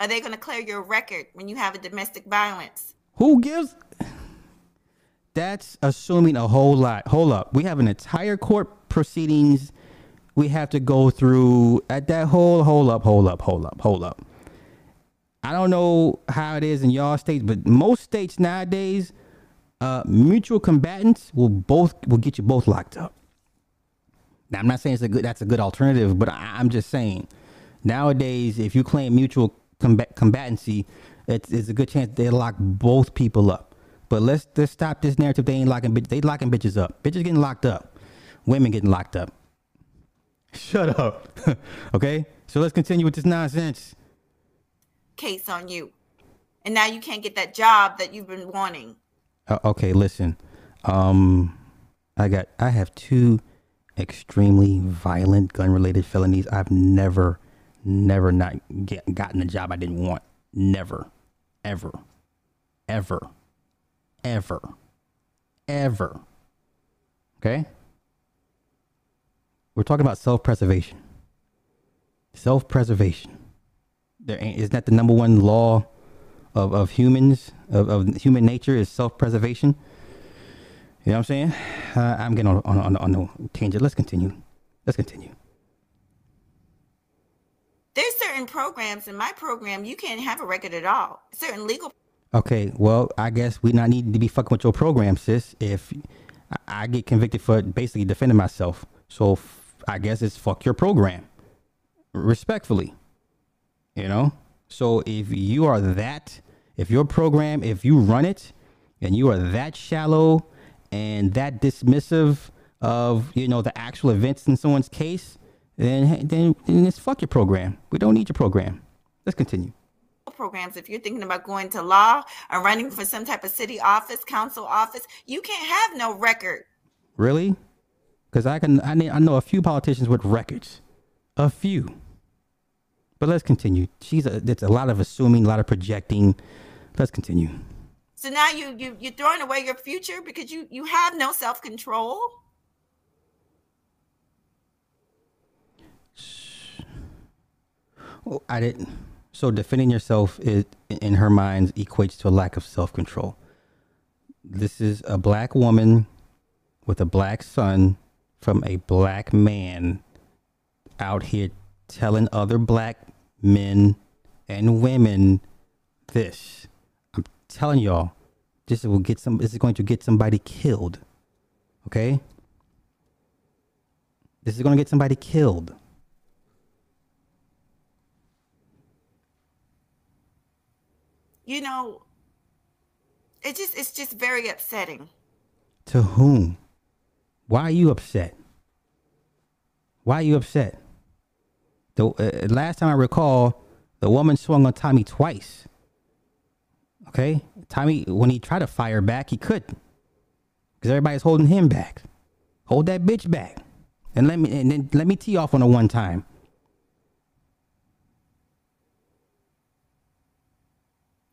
Are they going to clear your record when you have a domestic violence? Who gives? That's assuming a whole lot. Hold up. We have an entire court proceedings we have to go through at that whole hold up, hold up, hold up, hold up. I don't know how it is in y'all states, but most states nowadays, uh, mutual combatants will both will get you both locked up. Now I'm not saying it's a good that's a good alternative, but I, I'm just saying nowadays if you claim mutual combat combatancy, it's, it's a good chance they lock both people up. But let's let's stop this narrative. They ain't locking they locking bitches up. Bitches getting locked up. Women getting locked up. Shut up. okay? So let's continue with this nonsense. Case on you. And now you can't get that job that you've been wanting. Uh, okay, listen. Um I got I have two extremely violent gun related felonies. I've never never not get, gotten a job I didn't want. Never. Ever. Ever. Ever. Ever. Okay? We're talking about self-preservation. Self-preservation. There ain't, isn't that the number one law of, of humans, of, of human nature is self-preservation? You know what I'm saying? Uh, I'm getting on on on, on the tangent. Let's continue. Let's continue. There's certain programs in my program you can't have a record at all. Certain legal Okay, well, I guess we not need to be fucking with your program, sis. If I- get convicted for basically defending myself, so f- I guess it's fuck your program, respectfully. You know. So if you are that, if your program, if you run it, and you are that shallow and that dismissive of you know the actual events in someone's case, then then, then it's fuck your program. We don't need your program. Let's continue. programs if you're thinking about going to law or running for some type of city office council office you can't have no record Really? Because I can, I, need, I know a few politicians with records, a few. But let's continue. She's a, it's a lot of assuming, a lot of projecting. Let's continue. So now you you you're throwing away your future because you you have no self-control Oh, I didn't. So defending yourself is, in her mind, equates to a lack of self control. This is a black woman with a black son from a black man out here telling other black men and women this. Telling y'all, this will get some. This is going to get somebody killed. Okay. This is going to get somebody killed. You know, it just it's just very upsetting. To whom? Why are you upset? Why are you upset? The uh, last time I recall, the woman swung on Tommy twice. Okay, Tommy when he tried to fire back, he couldn't because everybody's holding him back. Hold that bitch back, and let me and then let me tee off on a one time.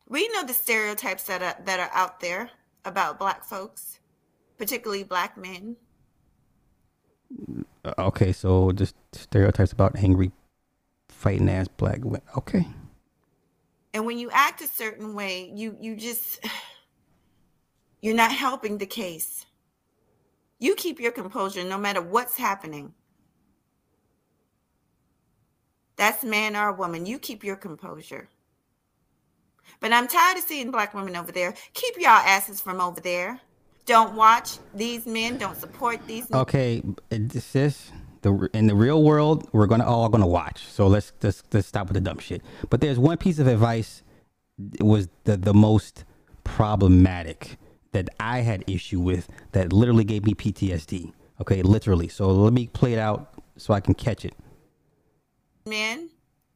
We know the stereotypes that are that are out there about black folks, particularly black men. Uh, Okay, so just stereotypes about angry, fighting ass black women. Okay, And when you act a certain way, you you just you're not helping the case. You keep your composure no matter what's happening. That's man or woman. You keep your composure. But I'm tired of seeing black women over there. Keep y'all asses from over there. Don't watch these men. Don't support these men. okay, it- sis. The in the real world, we're gonna all gonna watch. So let's let's let's stop with the dumb shit. But there's one piece of advice it was the the most problematic that I had issue with that literally gave me PTSD. Okay, literally. So let me play it out so I can catch it. men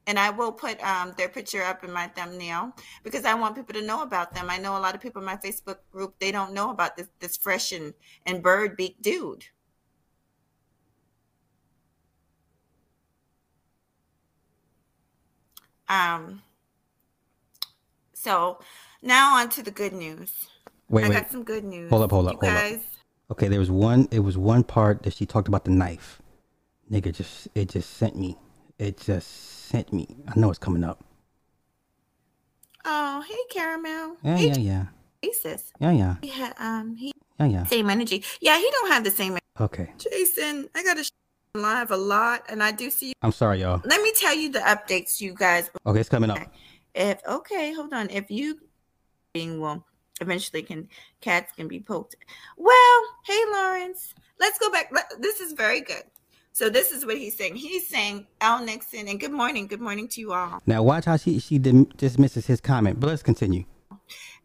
and i will put um, their picture up in my thumbnail because i want people to know about them i know a lot of people in my facebook group they don't know about this this fresh and, and bird beak dude um so now on to the good news Wait, i wait. got some good news Hold up, hold up, you hold up. Okay, there was one. It was one part that she talked about the knife. Nigga, just it just sent me. It just sent me. I know it's coming up. oh hey caramel Yeah, hey yeah, yeah, jesus yeah, yeah, he had um he yeah, yeah. same energy yeah he don't have the same Okay, Jason, I got to live a lot, and I do see you. I'm sorry, y'all. Let me tell you the updates, you guys. Okay, it's coming up. If okay, hold on. If you being well, eventually can cats can be poked. Well, hey Lawrence, let's go back. This is very good. So this is what he's saying. He's saying Al Nixon, and good morning, good morning to you all. Now watch how she she dismisses his comment. But let's continue.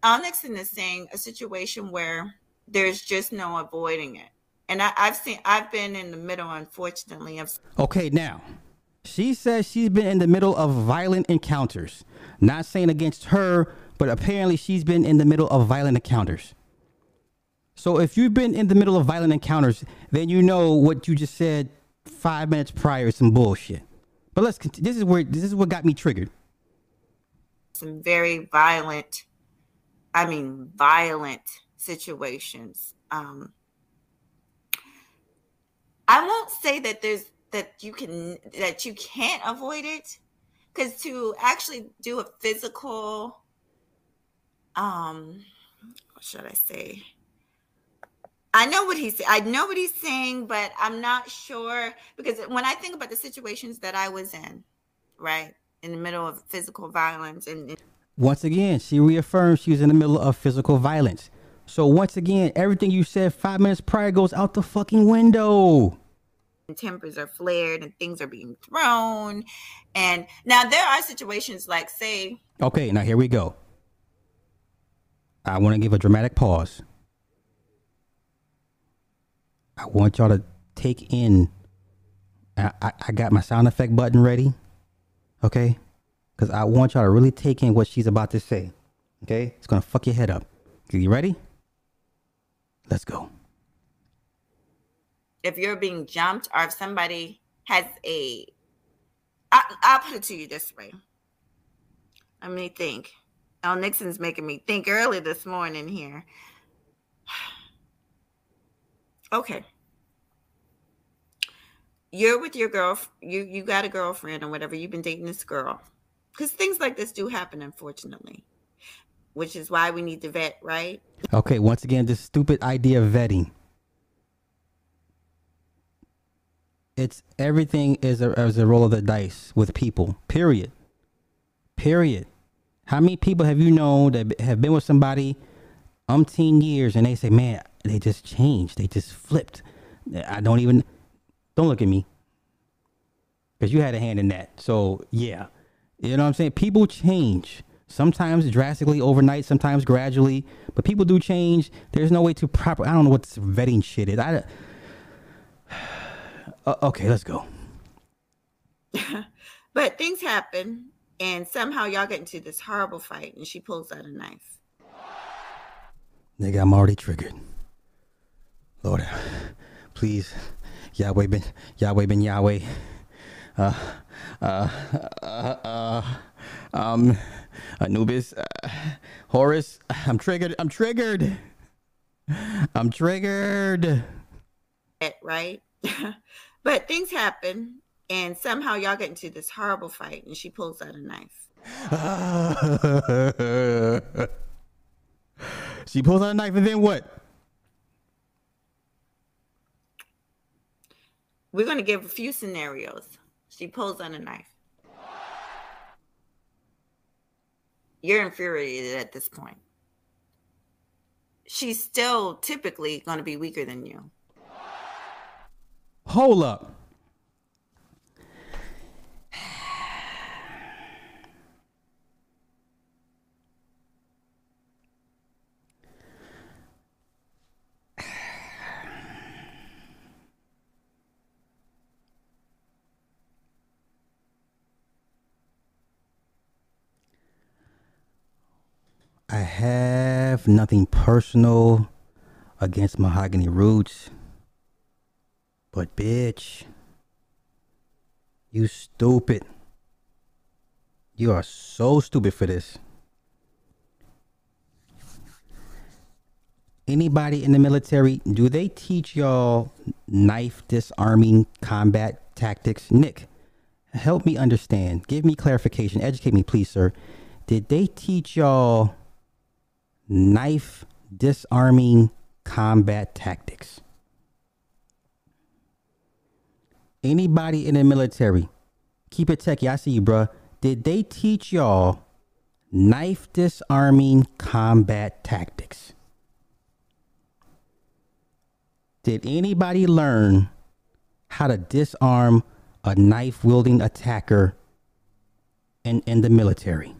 Al Nixon is saying a situation where there's just no avoiding it. And I, I've seen, I've been in the middle, unfortunately, of Okay, now she says she's been in the middle of violent encounters. Not saying against her, but apparently she's been in the middle of violent encounters. So if you've been in the middle of violent encounters, then you know what you just said five minutes prior is some bullshit. But let's. Continue. This is where this is what got me triggered. some very violent i mean violent situations um i won't say that there's that you can that you can't avoid it because to actually do a physical um what should i say I know what he's I know what he's saying, but I'm not sure because when I think about the situations that I was in, right, in the middle of physical violence and Once again, she reaffirms she was in the middle of physical violence. So once again, everything you said five minutes prior goes out the fucking window. and tempers are flared and things are being thrown. And now there are situations like, say, Okay, now here we go. I want to give a dramatic pause. I want y'all to take in. I, I, I got my sound effect button ready. Okay? Because I want y'all to really take in what she's about to say. Okay? It's going to fuck your head up. You ready? Let's go. if you're being jumped or if somebody has a, I, I'll put it to you this way. Let me think. Oh, Nixon's making me think early this morning here. Okay. You're with your girl. You you got a girlfriend or whatever. You've been dating this girl, because things like this do happen, unfortunately. Which is why we need to vet, right? Okay, once again, this stupid idea of vetting. It's everything is a, is a roll of the dice with people, period. Period. How many people have you known that have been with somebody umpteen years and they say, man, they just changed. They just flipped. I don't even, don't look at me. Because you had a hand in that. So, yeah. You know what I'm saying? People change. Sometimes drastically overnight, sometimes gradually. But people do change. There's no way to proper, I don't know what this vetting shit is. I, uh, okay, let's go. but things happen. And somehow y'all get into this horrible fight and she pulls out a knife. Nigga, I'm already triggered. Lord, please, Yahweh ben Yahweh ben Yahweh. Uh, uh, uh, uh, um, Anubis, uh, Horus. I'm triggered. I'm triggered. I'm triggered. Right, but things happen, and somehow y'all get into this horrible fight, and she pulls out a knife. she pulls out a knife, and then what? We're going to give a few scenarios. She pulls on a knife. You're infuriated at this point. She's still typically going to be weaker than you. Hold up. I have nothing personal against Mahogany Roots. But bitch, you stupid. You are so stupid for this. Anybody in the military, do they teach y'all knife disarming combat tactics? Nick, help me understand. Give me clarification. Educate me, please, sir. Did they teach y'all knife disarming combat tactics. Anybody in the military, keep it techie. I see you, bruh. Did they teach y'all knife disarming combat tactics? Did anybody learn how to disarm a knife wielding attacker in, in the military?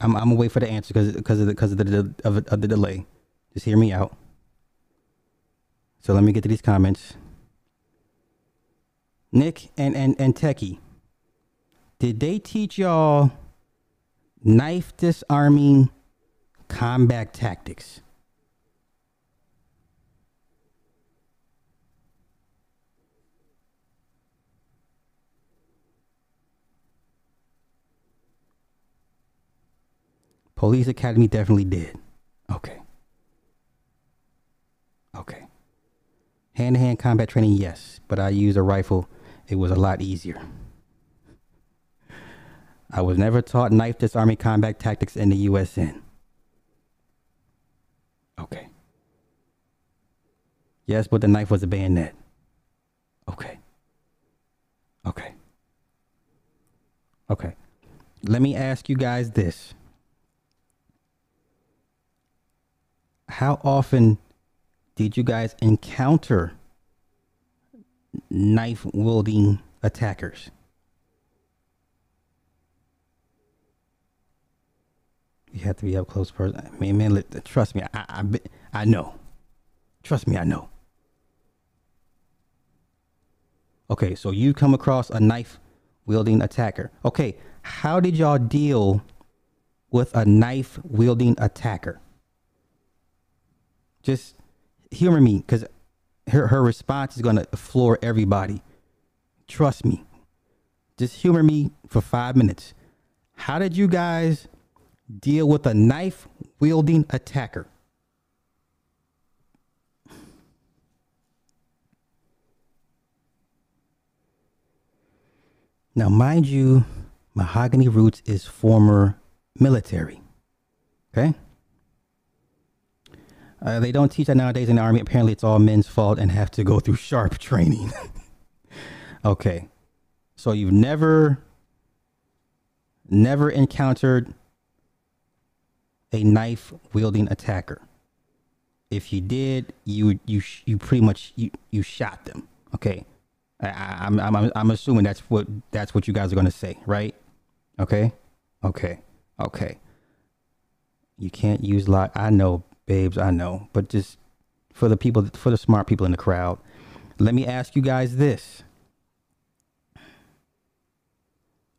I'm, I'm gonna wait for the answer because because of the because of the of, of the delay. Just hear me out. So let me get to these comments. Nick and and and Techie, did they teach y'all knife disarming combat tactics? Police Academy definitely did. Okay. Okay. Hand to hand combat training, yes, but I used a rifle. It was a lot easier. I was never taught knife disarming combat tactics in the USN. Okay. Yes, but the knife was a bayonet. Okay. Okay. Okay. Let me ask you guys this. How often did you guys encounter knife wielding attackers? You have to be up close person. I mean, man, trust me, I, I, I know. Trust me, I know. Okay, so you come across a knife wielding attacker. Okay, how did y'all deal with a knife wielding attacker? Just humor me because her, her response is going to floor everybody. Trust me. Just humor me for five minutes. How did you guys deal with a knife wielding attacker? Now, mind you, Mahogany Roots is former military. Okay? Uh, they don't teach that nowadays in the army. Apparently, it's all men's fault and have to go through sharp training. okay, so you've never, never encountered a knife wielding attacker. If you did, you you you pretty much you you shot them. Okay, I, I'm I'm I'm assuming that's what that's what you guys are gonna say, right? Okay, okay, okay. You can't use like I know, babes, I know, but just for the people, for the smart people in the crowd, let me ask you guys this.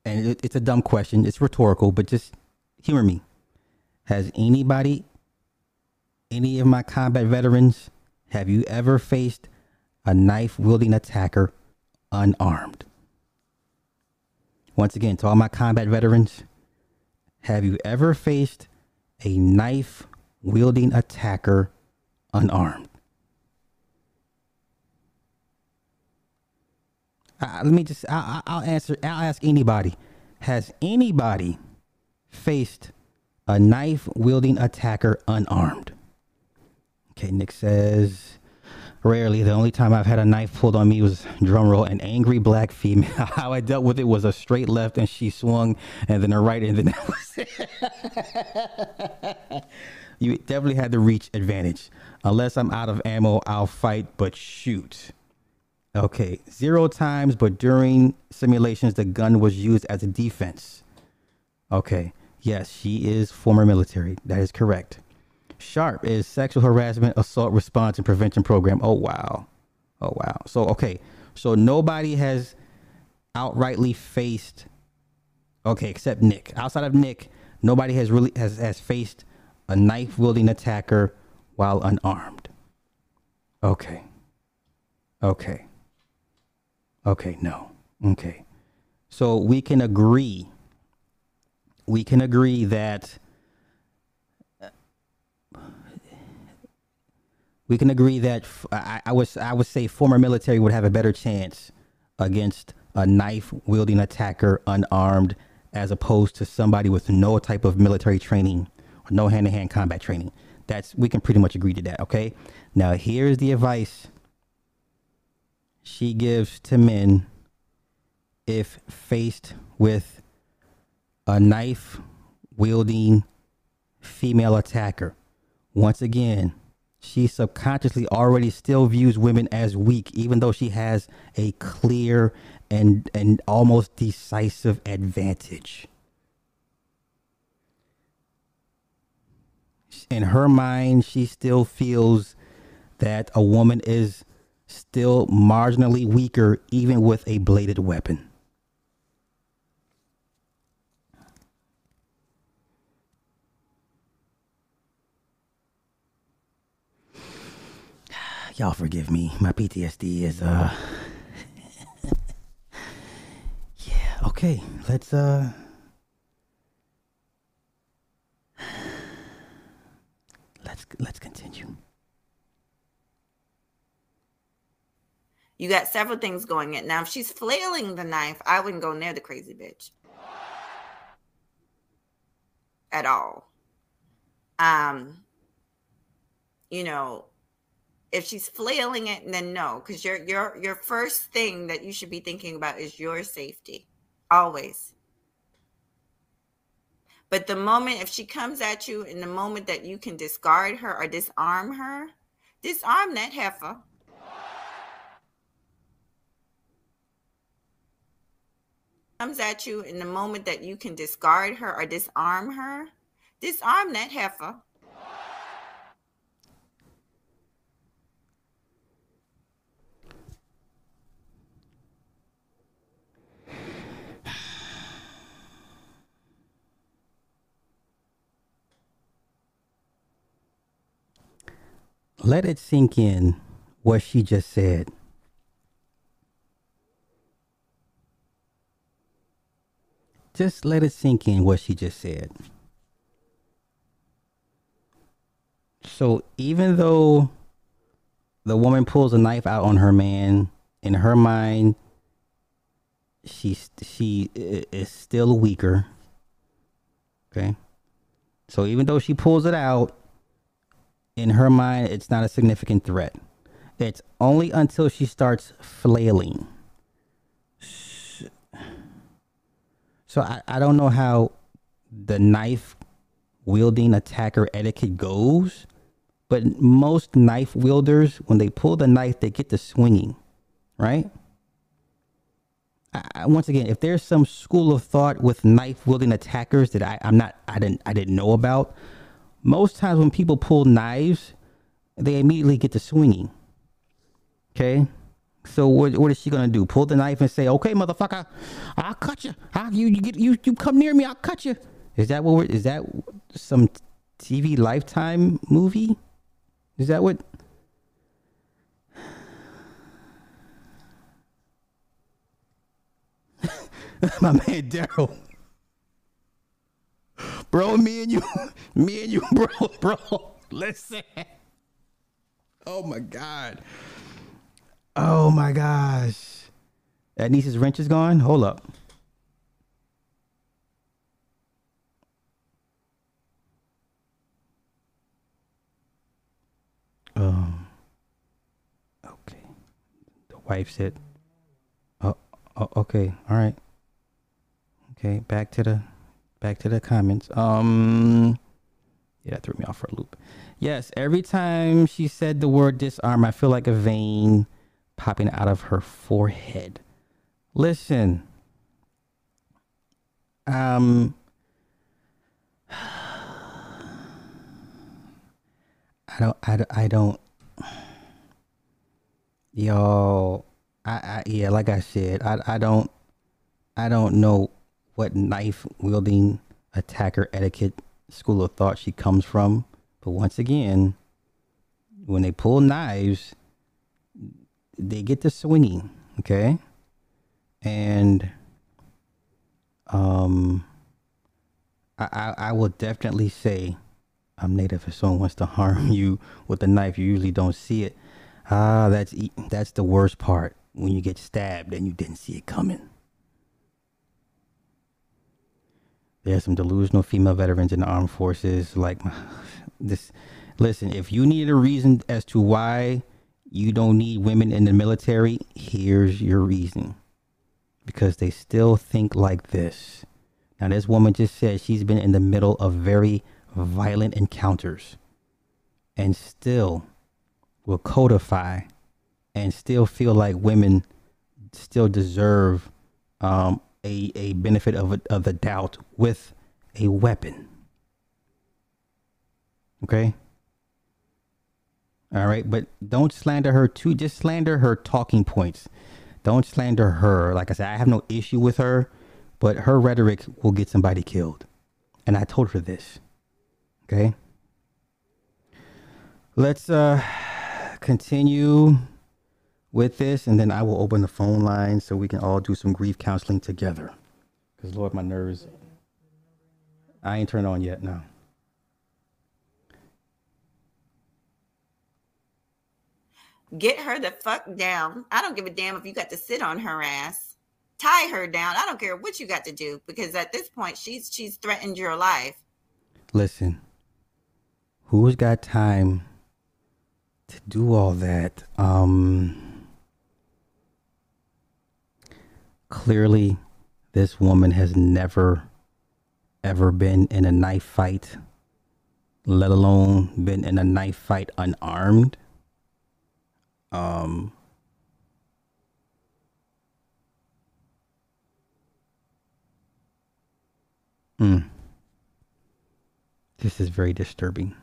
And it, it's a dumb question. It's rhetorical, but just humor me. Has anybody, any of my combat veterans, have you ever faced a knife wielding attacker unarmed? Once again, to all my combat veterans, have you ever faced a knife wielding attacker unarmed? Uh, let me just, I, I'll answer, I'll ask anybody. Has anybody faced a knife wielding attacker unarmed. Okay, Nick says, rarely. The only time I've had a knife pulled on me was drumroll, an angry black female. How I dealt with it was a straight left and she swung and then a right and then that was it. you definitely had the reach advantage. Unless I'm out of ammo, I'll fight, but shoot. Okay, zero times, but during simulations, the gun was used as a defense. Okay. Yes, she is former military. That is correct. Sharp is sexual harassment, assault response and prevention program. Oh wow. Oh wow. So okay. So nobody has outrightly faced okay, except Nick. Outside of Nick, nobody has really has, has faced a knife wielding attacker while unarmed. Okay. Okay. Okay, no. Okay. So we can agree we can agree that we can agree that I, I was I would say former military would have a better chance against a knife wielding attacker unarmed as opposed to somebody with no type of military training no hand to hand combat training. That's we can pretty much agree to that, okay? Now here's the advice she gives to men if faced with a knife wielding female attacker. Once again, she subconsciously already still views women as weak, even though she has a clear and, and almost decisive advantage. In her mind, she still feels that a woman is still marginally weaker, even with a bladed weapon. y'all forgive me. My PTSD is uh Yeah, okay. Let's uh Let's let's continue. You got several things going in. Now, if she's flailing the knife, I wouldn't go near the crazy bitch at all. Um, you know, if she's flailing it, then no, because your your your first thing that you should be thinking about is your safety, always. But the moment if she comes at you in the moment that you can discard her or disarm her, disarm that heifer. Comes at you in the moment that you can discard her or disarm her, disarm that heifer. Let it sink in what she just said. Just let it sink in what she just said. So even though the woman pulls a knife out on her man, in her mind, she she is still weaker. Okay. So even though she pulls it out, in her mind, it's not a significant threat. It's only until she starts flailing. So I, I don't know how the knife wielding attacker etiquette goes, but most knife wielders, when they pull the knife, they get to swinging, right? I, once again, if there's some school of thought with knife wielding attackers that I, I'm not, I didn't, I didn't know about. Most times when people pull knives, they immediately get to swinging. Okay, so what, what is she gonna do? Pull the knife and say, "Okay, motherfucker, I'll cut you. I, you you get you you come near me, I'll cut you." Is that what? We're, is that some TV Lifetime movie? Is that what? My man Daryl. Bro, me and you, me and you, bro, bro. Listen. Oh my god. Oh my gosh. That niece's wrench is gone? Hold up. Um okay. The wife said Oh, oh okay, all right. Okay, back to the back to the comments. Um yeah, that threw me off for a loop. Yes, every time she said the word disarm, I feel like a vein popping out of her forehead. Listen. Um I don't I, I don't yo I, I yeah like I said I I don't I don't know what knife wielding attacker etiquette school of thought she comes from but once again when they pull knives they get to swinging, okay? And um I, I, I will definitely say I'm native if someone wants to harm you with a knife, you usually don't see it. Ah, that's that's the worst part when you get stabbed and you didn't see it coming. There's some delusional female veterans in the armed forces like this. Listen, if you need a reason as to why you don't need women in the military, here's your reason. Because they still think like this. Now, this woman just said she's been in the middle of very violent encounters and still will codify and still feel like women still deserve um, a, a benefit of, of the doubt with a weapon. Okay? All right, but don't slander her too. Just slander her talking points. Don't slander her. Like I said, I have no issue with her, but her rhetoric will get somebody killed. And I told her this. Okay? Let's uh continue with this and then I will open the phone line so we can all do some grief counseling together. Cuz Lord, my nerves I ain't turned on yet, no. Get her the fuck down. I don't give a damn if you got to sit on her ass. Tie her down. I don't care what you got to do because at this point she's she's threatened your life. Listen. Who's got time to do all that? Um Clearly this woman has never ever been in a knife fight, let alone been in a knife fight unarmed. Um, mm, this is very disturbing.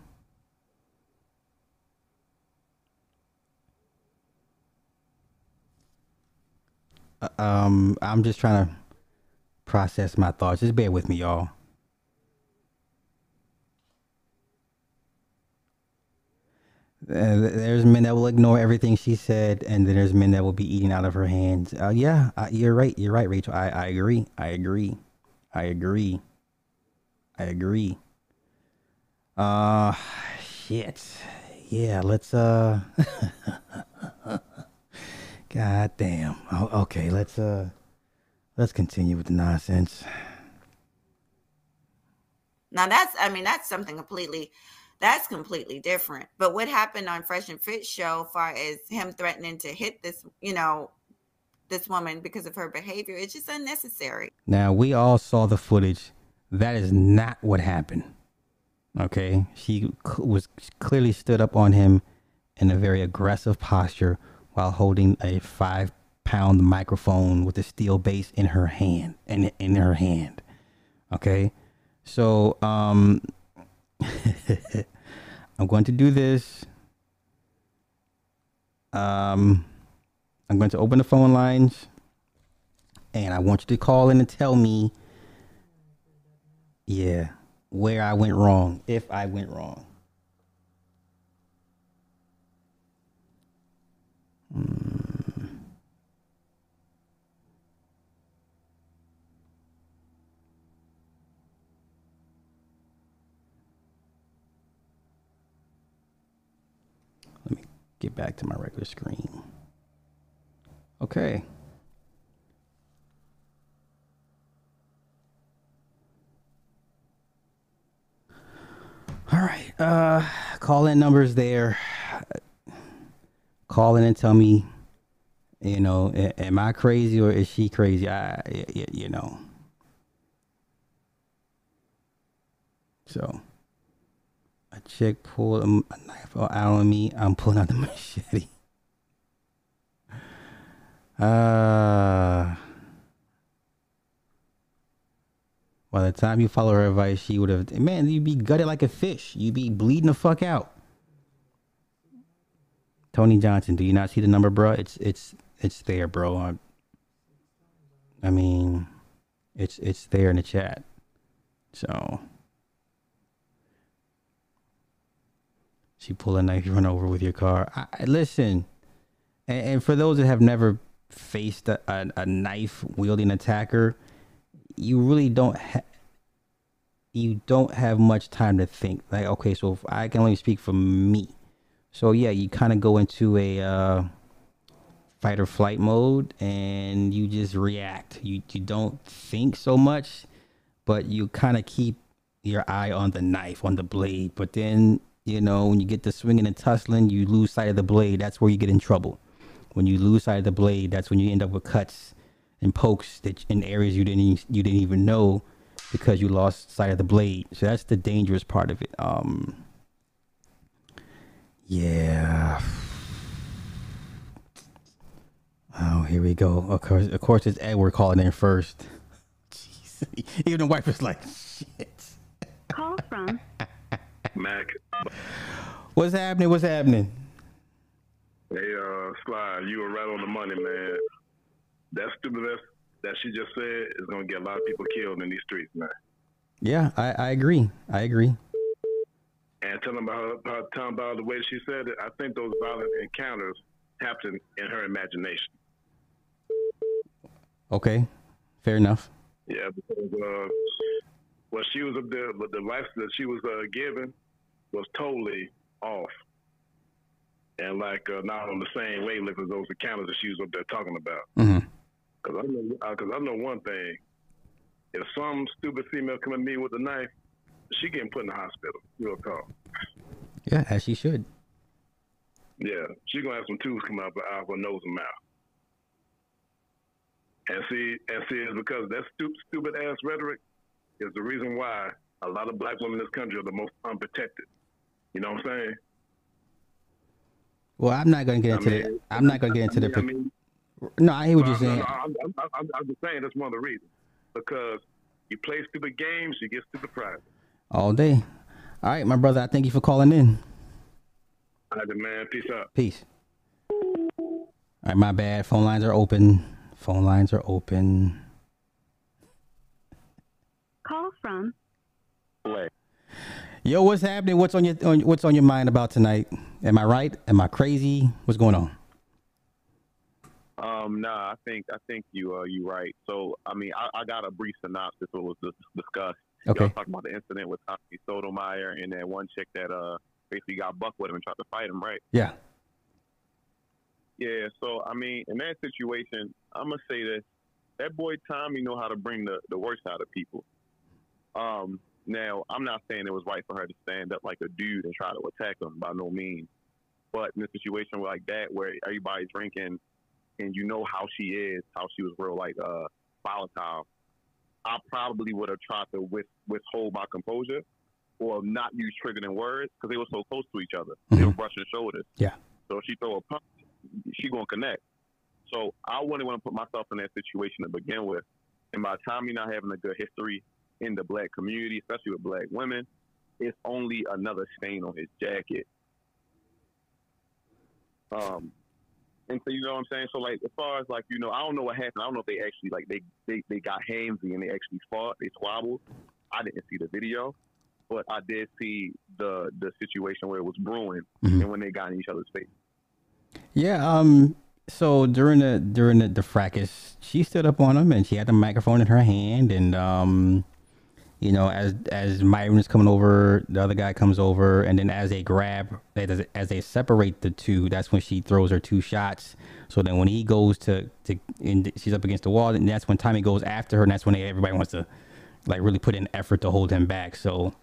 Um, I'm just trying to process my thoughts. Just bear with me, y'all. Uh, there's men that will ignore everything she said, and then there's men that will be eating out of her hands. Uh, yeah, you're right. You're right, Rachel. I, I agree. I agree. I agree. I agree. Uh, shit. Yeah, let's, uh, God damn. Oh, okay, let's, uh, let's continue with the nonsense. Now that's, I mean, that's something completely That's completely different. But what happened on Fresh and Fit show, far as him threatening to hit this, you know, this woman because of her behavior, it's just unnecessary. Now we all saw the footage. That is not what happened. Okay, she was clearly stood up on him in a very aggressive posture while holding a five pound microphone with a steel base in her hand in in her hand. Okay, so um, I'm going to do this. Um, I'm going to open the phone lines, and I want you to call in and tell me, yeah, where I went wrong, if I went wrong. Let me get back to my regular screen. Okay. All right. Uh call in numbers there. Call in and tell me, you know, am I crazy or is she crazy? I, you know. So a chick pulled a knife out on me. I'm pulling out the machete. Uh, by the time you follow her advice, she would have. Man, you'd be gutted like a fish. You'd be bleeding the fuck out. Tony Johnson, do you not see the number, bro? It's it's it's there, bro. I, I mean, it's it's there in the chat. So she pulled a knife, you run over with your car. I, listen, and, and for those that have never faced a, a, a knife wielding attacker, you really don't ha- you don't have much time to think. Like, okay, so I can only speak for me. So yeah, you kind of go into a uh, fight or flight mode, and you just react. You you don't think so much, but you kind of keep your eye on the knife, on the blade. But then you know when you get to swinging and tussling, you lose sight of the blade. That's where you get in trouble. When you lose sight of the blade, that's when you end up with cuts and pokes that in areas you didn't you didn't even know because you lost sight of the blade. So that's the dangerous part of it. Um, yeah. Oh, here we go. Of course, of course, it's Edward calling in first. Jeez. Even the wife is like, shit. Call from Mac, What's happening? What's happening? hey, uh, Sly, you were right on the money, man. That stupidness that she just said is gonna get a lot of people killed in these streets, man. Yeah, I, I agree. I agree. And telling about her, her telling about the way she said it, I think those violent encounters happened in her imagination. Okay, fair enough. Yeah, because uh, what she was up there, but the life that she was uh, given was totally off, and like uh, not on the same wavelength as those encounters that she was up there talking about. hmm Cause I know, uh, cause I know one thing. If some stupid female come at me with a knife, she getting put in the hospital. Real talk. Yeah, as she should. Yeah, she gonna have some tubes come out, of her nose and mouth. And see, and see, it's because that stupid, stupid ass rhetoric is the reason why a lot of black women in this country are the most unprotected. You know what I'm saying? Well, I'm not gonna get into I the. mean- I'm not gonna get into I mean, the. I mean, no, I hear what you're saying. no, I'm, I'm, I'm, I'm just saying that's one of the reasons. Because you play stupid games, you get stupid prizes. All day. All right, my brother. I thank you for calling in. All right, man. Peace out. Peace. All right, my bad. Phone lines are open. Phone lines are open. call from Yo, what's happening? What's on your on, what's on your mind about tonight? Am I right? Am I crazy? What's going on? Um, nah, I think I think you uh you right. So I mean, I, I got a brief synopsis of what was dis- discussed. Y'all Okay. talking about the incident with Tommy Sotomayor and that one chick that uh basically got buck with him and tried to fight him, right? Yeah. Yeah. So I mean, in that situation, I'm gonna say this: that boy Tommy know how to bring the the worst out of people. Um, Now, I'm not saying it was right for her to stand up like a dude and try to attack him by no means. But in a situation like that where everybody's drinking and you know how she is, how she was real like uh volatile, I probably would have tried to with, withhold my composure or not use triggering words because they were so close to each other. They were Mhm. brushing shoulders. Yeah. So if she throw a punch, she gonna connect. So I wouldn't want to put myself in that situation to begin with. And by the time you're not having a good history in the black community, especially with black women, it's only another stain on his jacket. Um, and so you know what I'm saying. So like as far as like you know, I don't know what happened. I don't know if they actually like they they, they got handsy and they actually fought. They squabbled. I didn't see the video, but I did see the the situation where it was brewing Mhm. and when they got in each other's face. Yeah. Um. So during the during the, the fracas, she stood up on him and she had the microphone in her hand, and um, you know, as as Myron is coming over, the other guy comes over, and then as they grab, as, as they separate the two, that's when she throws her two shots. So then when he goes to to, and she's up against the wall, and that's when Tommy goes after her, and that's when they, everybody wants to like really put in effort to hold him back. So.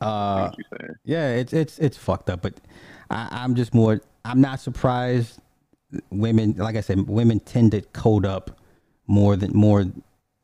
Uh, what you saying? yeah, it's it's it's fucked up, but I, I'm just more. I'm not surprised. Women, like I said, women tend to code up more than more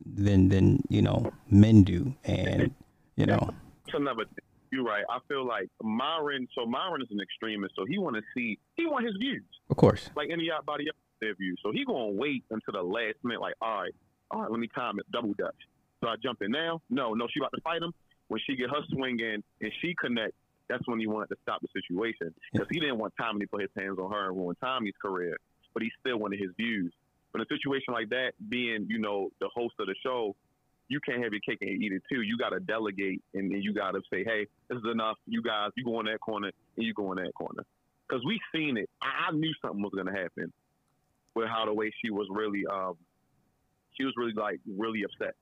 than than you know men do, and you know, That's another thing. You're right. I feel like Myron. So Myron is an extremist. So he want to see. He want his views of course, like anybody else their views. So he gonna wait until the last minute. Like, all right, all right, let me time it. Double dutch. So I jump in now. No, no, she about to fight him. When she get her swing in and she connect, that's when he wanted to stop the situation because he didn't want Tommy to put his hands on her and ruin Tommy's career, but he still wanted his views. But in a situation like that, being you know the host of the show, you can't have your cake and eat it too. You got to delegate and then you got to say, hey, this is enough. You guys, you go in that corner and you go in that corner because we seen it. I I knew something was gonna happen with how the way she was really, um, she was really like really upset.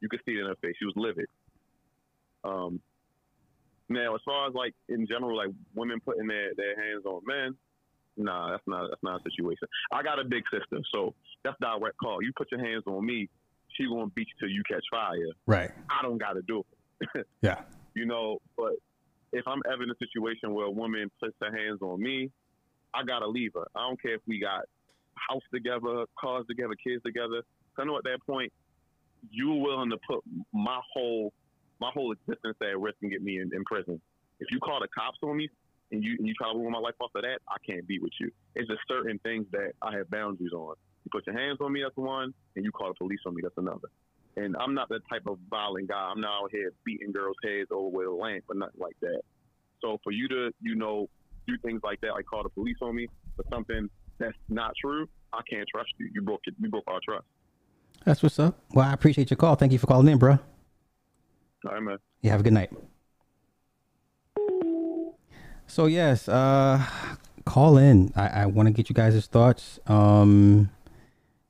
You could see it in her face. She was livid. Um, now, as far as like in general, like women putting their, their hands on men, nah, that's not that's not a situation. I got a big sister, so that's direct call. You put your hands on me, she gonna beat you till you catch fire. right? I don't got to do it. Yeah. You know, but if I'm ever in a situation where a woman puts her hands on me, I gotta leave her. I don't care if we got house together, cars together, kids together. I know at that point, you're willing to put my whole my whole existence at risk and get me in, in prison. If you call the cops on me and you and you try to ruin my life off of that, I can't be with you. It's just certain things that I have boundaries on. You put your hands on me, that's one, and you call the police on me, that's another. And I'm not that type of violent guy. I'm not out here beating girls' heads over with a lamp or nothing like that. So for you to, you know, do things like that, like call the police on me for something that's not true, I can't trust you. You broke it. You broke our trust. That's what's up. Well, I appreciate your call. Thank you for calling in, bro. All right, man. You have a good night. So yes, uh call in. I, I want to get you guys' thoughts. Um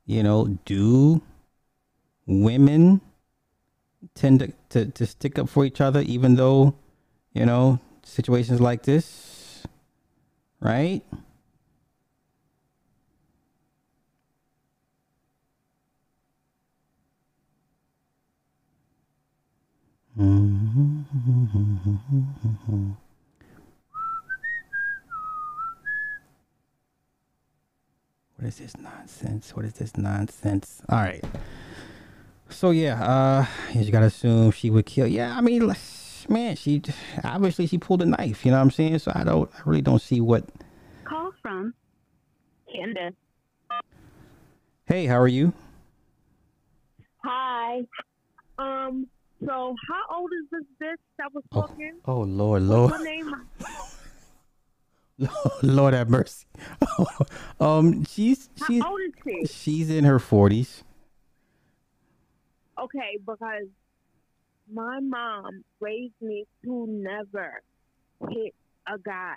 you know, do women tend to, to, to stick up for each other even though, you know, situations like this, right? What is this nonsense? What is this nonsense? All right. So yeah, uh, you gotta assume she would kill. Yeah, I mean, man, she obviously she pulled a knife. You know what I'm saying? So I don't, I really don't see what. Call from Candace. Hey, how are you? Hi. Um. So, how old is this bitch that was Oh, talking? oh Lord, What's Lord, her name? Lord have mercy. um, she's How she's old is she? she's in her forties. Okay, because my mom raised me to never hit a guy.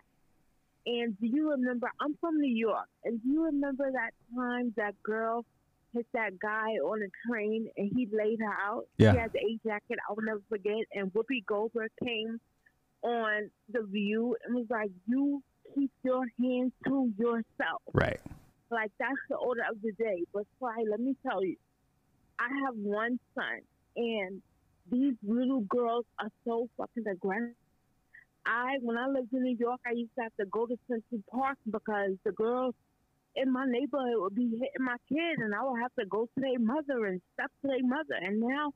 And do you remember? I'm from New York, and do you remember that time that girl hit that guy on a train and he laid her out? Yeah. She had the A jacket. I will never forget. And Whoopi Goldberg came on the View and was like, "You keep your hands to yourself." Right. Like that's the order of the day. But Sly, let me tell you, I have one son, and these little girls are so fucking aggressive. I when I lived in New York, I used to have to go to Central Park because the girls in my neighborhood would be hitting my kids, and I would have to go to their mother and step to their mother. And now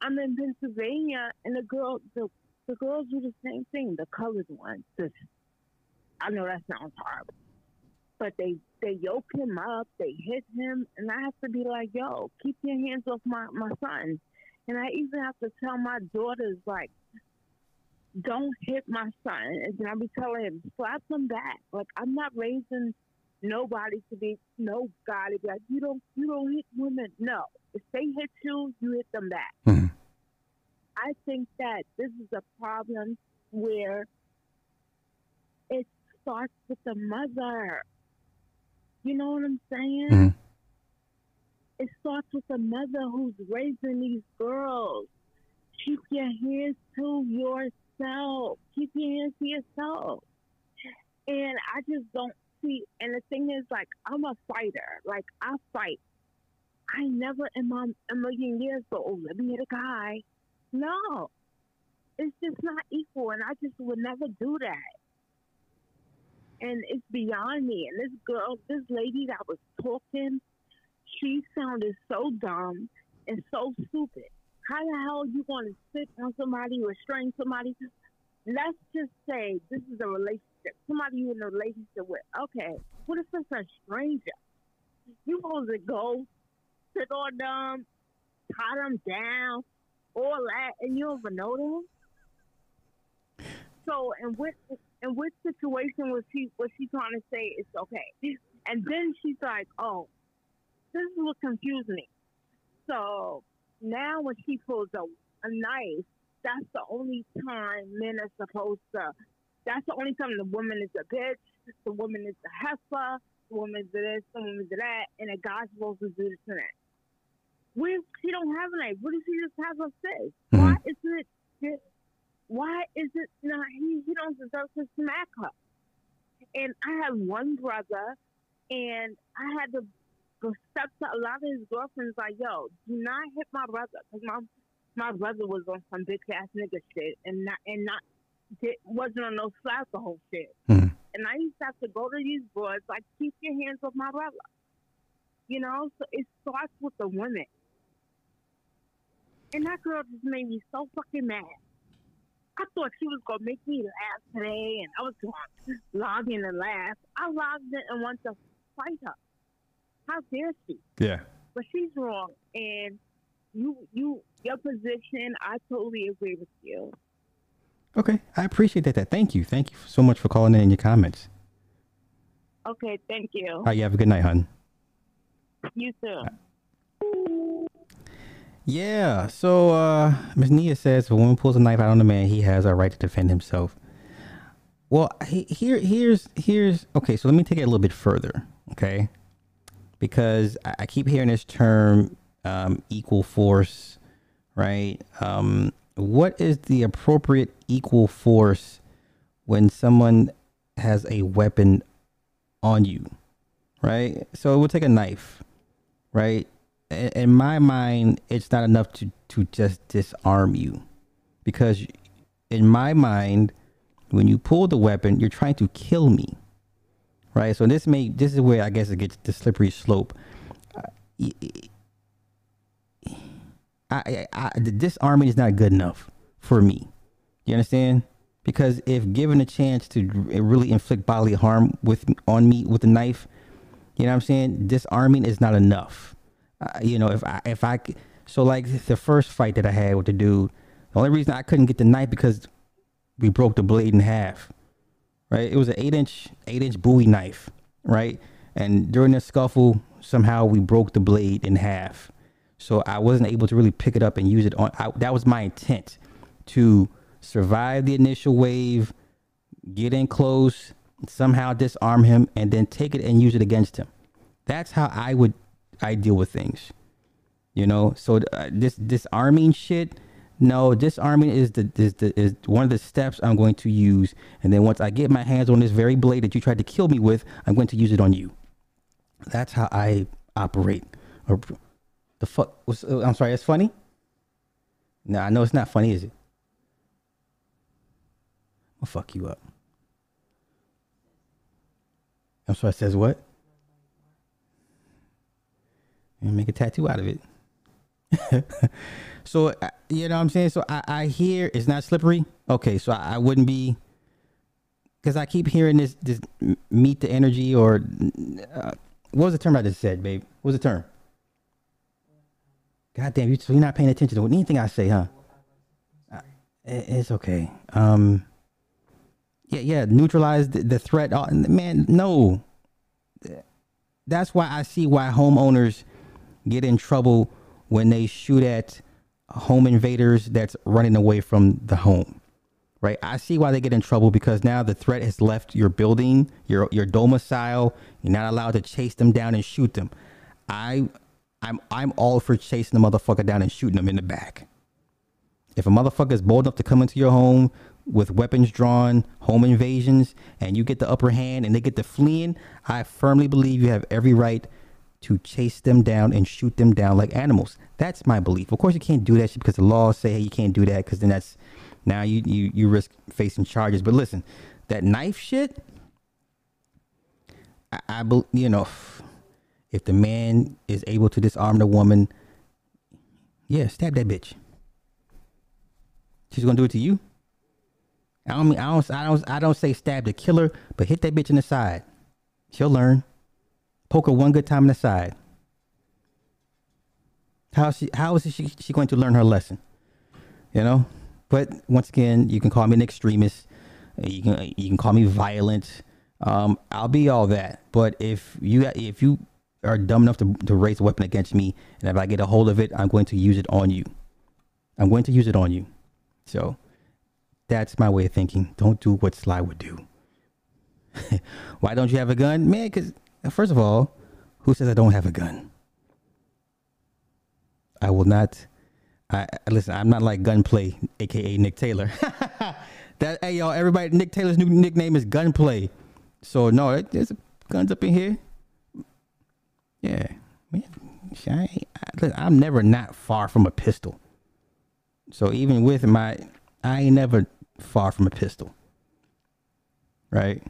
I'm in Pennsylvania, and the girl, the the girls do the same thing. The colored ones, the, I know that sounds horrible, but they they yoke him up, they hit him, and I have to be like, yo, keep your hands off my my son. And I even have to tell my daughters like, don't hit my son. And I be telling him, slap them back. Like I'm not raising nobody to be no guy to be like, you don't you don't hit women. No. If they hit you, you hit them back. Mhm. I think that this is a problem where it starts with the mother. You know what I'm saying? Mhm. It starts with the mother who's raising these girls. Keep your hands to yourself. Keep your hands to yourself. And I just don't see. And the thing is, like, I'm a fighter. Like, I fight. I never in my a million years go, oh, let me hit a guy. No, it's just not equal, and I just would never do that. And it's beyond me. And this girl, this lady that was talking, she sounded so dumb and so stupid. How the hell you going to sit on somebody, restrain somebody? Let's just say this is a relationship. Somebody you're in a relationship with. Okay, what if it's a stranger? You supposed to go sit on them, tie them down, all that, and you don't even know them. So, and which in which situation was she was she trying to say it's okay? And then she's like, "Oh, this is what confused me." So now when she pulls a, a knife, that's the only time men are supposed to. That's the only time the woman is a bitch. The woman is a heifer. The woman is this. The woman is that, and a guy's supposed to do this and that. What if she don't have a knife? What if she just has a fist? Hmm. Why isn't it? Why is it not? He he don't deserve to smack her. And I have one brother, and I had to go step to a lot of his girlfriends like, "Yo, do not hit my brother," because my my brother was on some bitch ass nigga shit, and not and not did, wasn't on no whole shit. Mhm. And I used to have to go to these boys like, "Keep your hands off my brother." You know, so it starts with the women. And that girl just made me so fucking mad. I thought she was gonna make me laugh today, and I was gonna log in and laugh. I logged in and want to fight her. How dare she? Yeah. But she's wrong, and you, you, your position, I totally agree with you. Okay. I appreciate that. that. Thank you. Thank you so much for calling in and your comments. Okay, thank you. All right. You have a good night, hun. You too. Yeah. So uh Ms. Nia says if a woman pulls a knife out on a man, he has a right to defend himself. Well, he, here here's here's okay, so let me take it a little bit further, okay? Because I, I keep hearing this term um, equal force, right? Um, what is the appropriate equal force when someone has a weapon on you, right? So we'll take a knife, right? In my mind, it's not enough to to just disarm you, because in my mind, when you pull the weapon, you're trying to kill me, right? So this may this is where I guess it gets the slippery slope. I, I, I, the disarming is not good enough for me. You understand? Because if given a chance to really inflict bodily harm with on me with a knife, you know what I'm saying? Disarming is not enough. Uh, you know, if I if I so like the first fight that I had with the dude, the only reason I couldn't get the knife because we broke the blade in half. Right? It was an eight inch eight inch Bowie knife, right? And during the scuffle, somehow we broke the blade in half. So I wasn't able to really pick it up and use it on. I, that was my intent to survive the initial wave, get in close, somehow disarm him, and then take it and use it against him. That's how I would I deal with things. You know, so uh, this disarming shit. No, disarming is the is the is one of the steps I'm going to use, and then once I get my hands on this very blade that you tried to kill me with, I'm going to use it on you. That's how I operate. Or the fuck? was- uh, I'm sorry. It's funny. No, I know it's not funny, is it? I'll fuck you up. I'm sorry, it says what? And make a tattoo out of it. so, uh, you know what I'm saying? So, I, I hear it's not slippery. Okay, so I, I wouldn't be. Because I keep hearing this, this meet the energy or. Uh, what was the term I just said, babe? What was the term? God damn, you, so you're not paying attention to anything I say, huh? Uh, it- it's okay. Um, yeah, yeah, neutralize the, the threat. Uh, Man, no. That's why I see why homeowners get in trouble when they shoot at home invaders that's running away from the home. Right? I see why they get in trouble because now the threat has left your building, your your domicile. You're not allowed to chase them down and shoot them. I I'm I'm all for chasing the motherfucker down and shooting them in the back. If a motherfucker is bold enough to come into your home with weapons drawn, home invasions, and you get the upper hand and they get to fleeing, I firmly believe you have every right to chase them down and shoot them down like animals. That's my belief. Of course, you can't do that shit because the laws say hey, you can't do that because then that's now you, you you risk facing charges. But listen, that knife shit, I, I bel you know, if the man is able to disarm the woman, yeah, stab that bitch. She's gonna do it to you. I don't mean I don't I don't I don't say stab the killer, but hit that bitch in the side. She'll learn. Poke her one good time in the side. How she how is she she going to learn her lesson? You know? But once again, you can call me an extremist. You can you can call me violent. Um, I'll be all that. But if you if you are dumb enough to, to raise a weapon against me, and if I get a hold of it, I'm going to use it on you. I'm going to use it on you. So that's my way of thinking. Don't do what Sly would do. Why don't you have a gun, man? Because first of all, who says I don't have a gun? I will not. I listen. I'm not like Gunplay, aka Nick Taylor. that hey y'all, everybody. Nick Taylor's new nickname is Gunplay. So no, it- there's guns up in here. Yeah, man. I, I, I'm never not far from a pistol. So even with my, I ain't never far from a pistol. Right.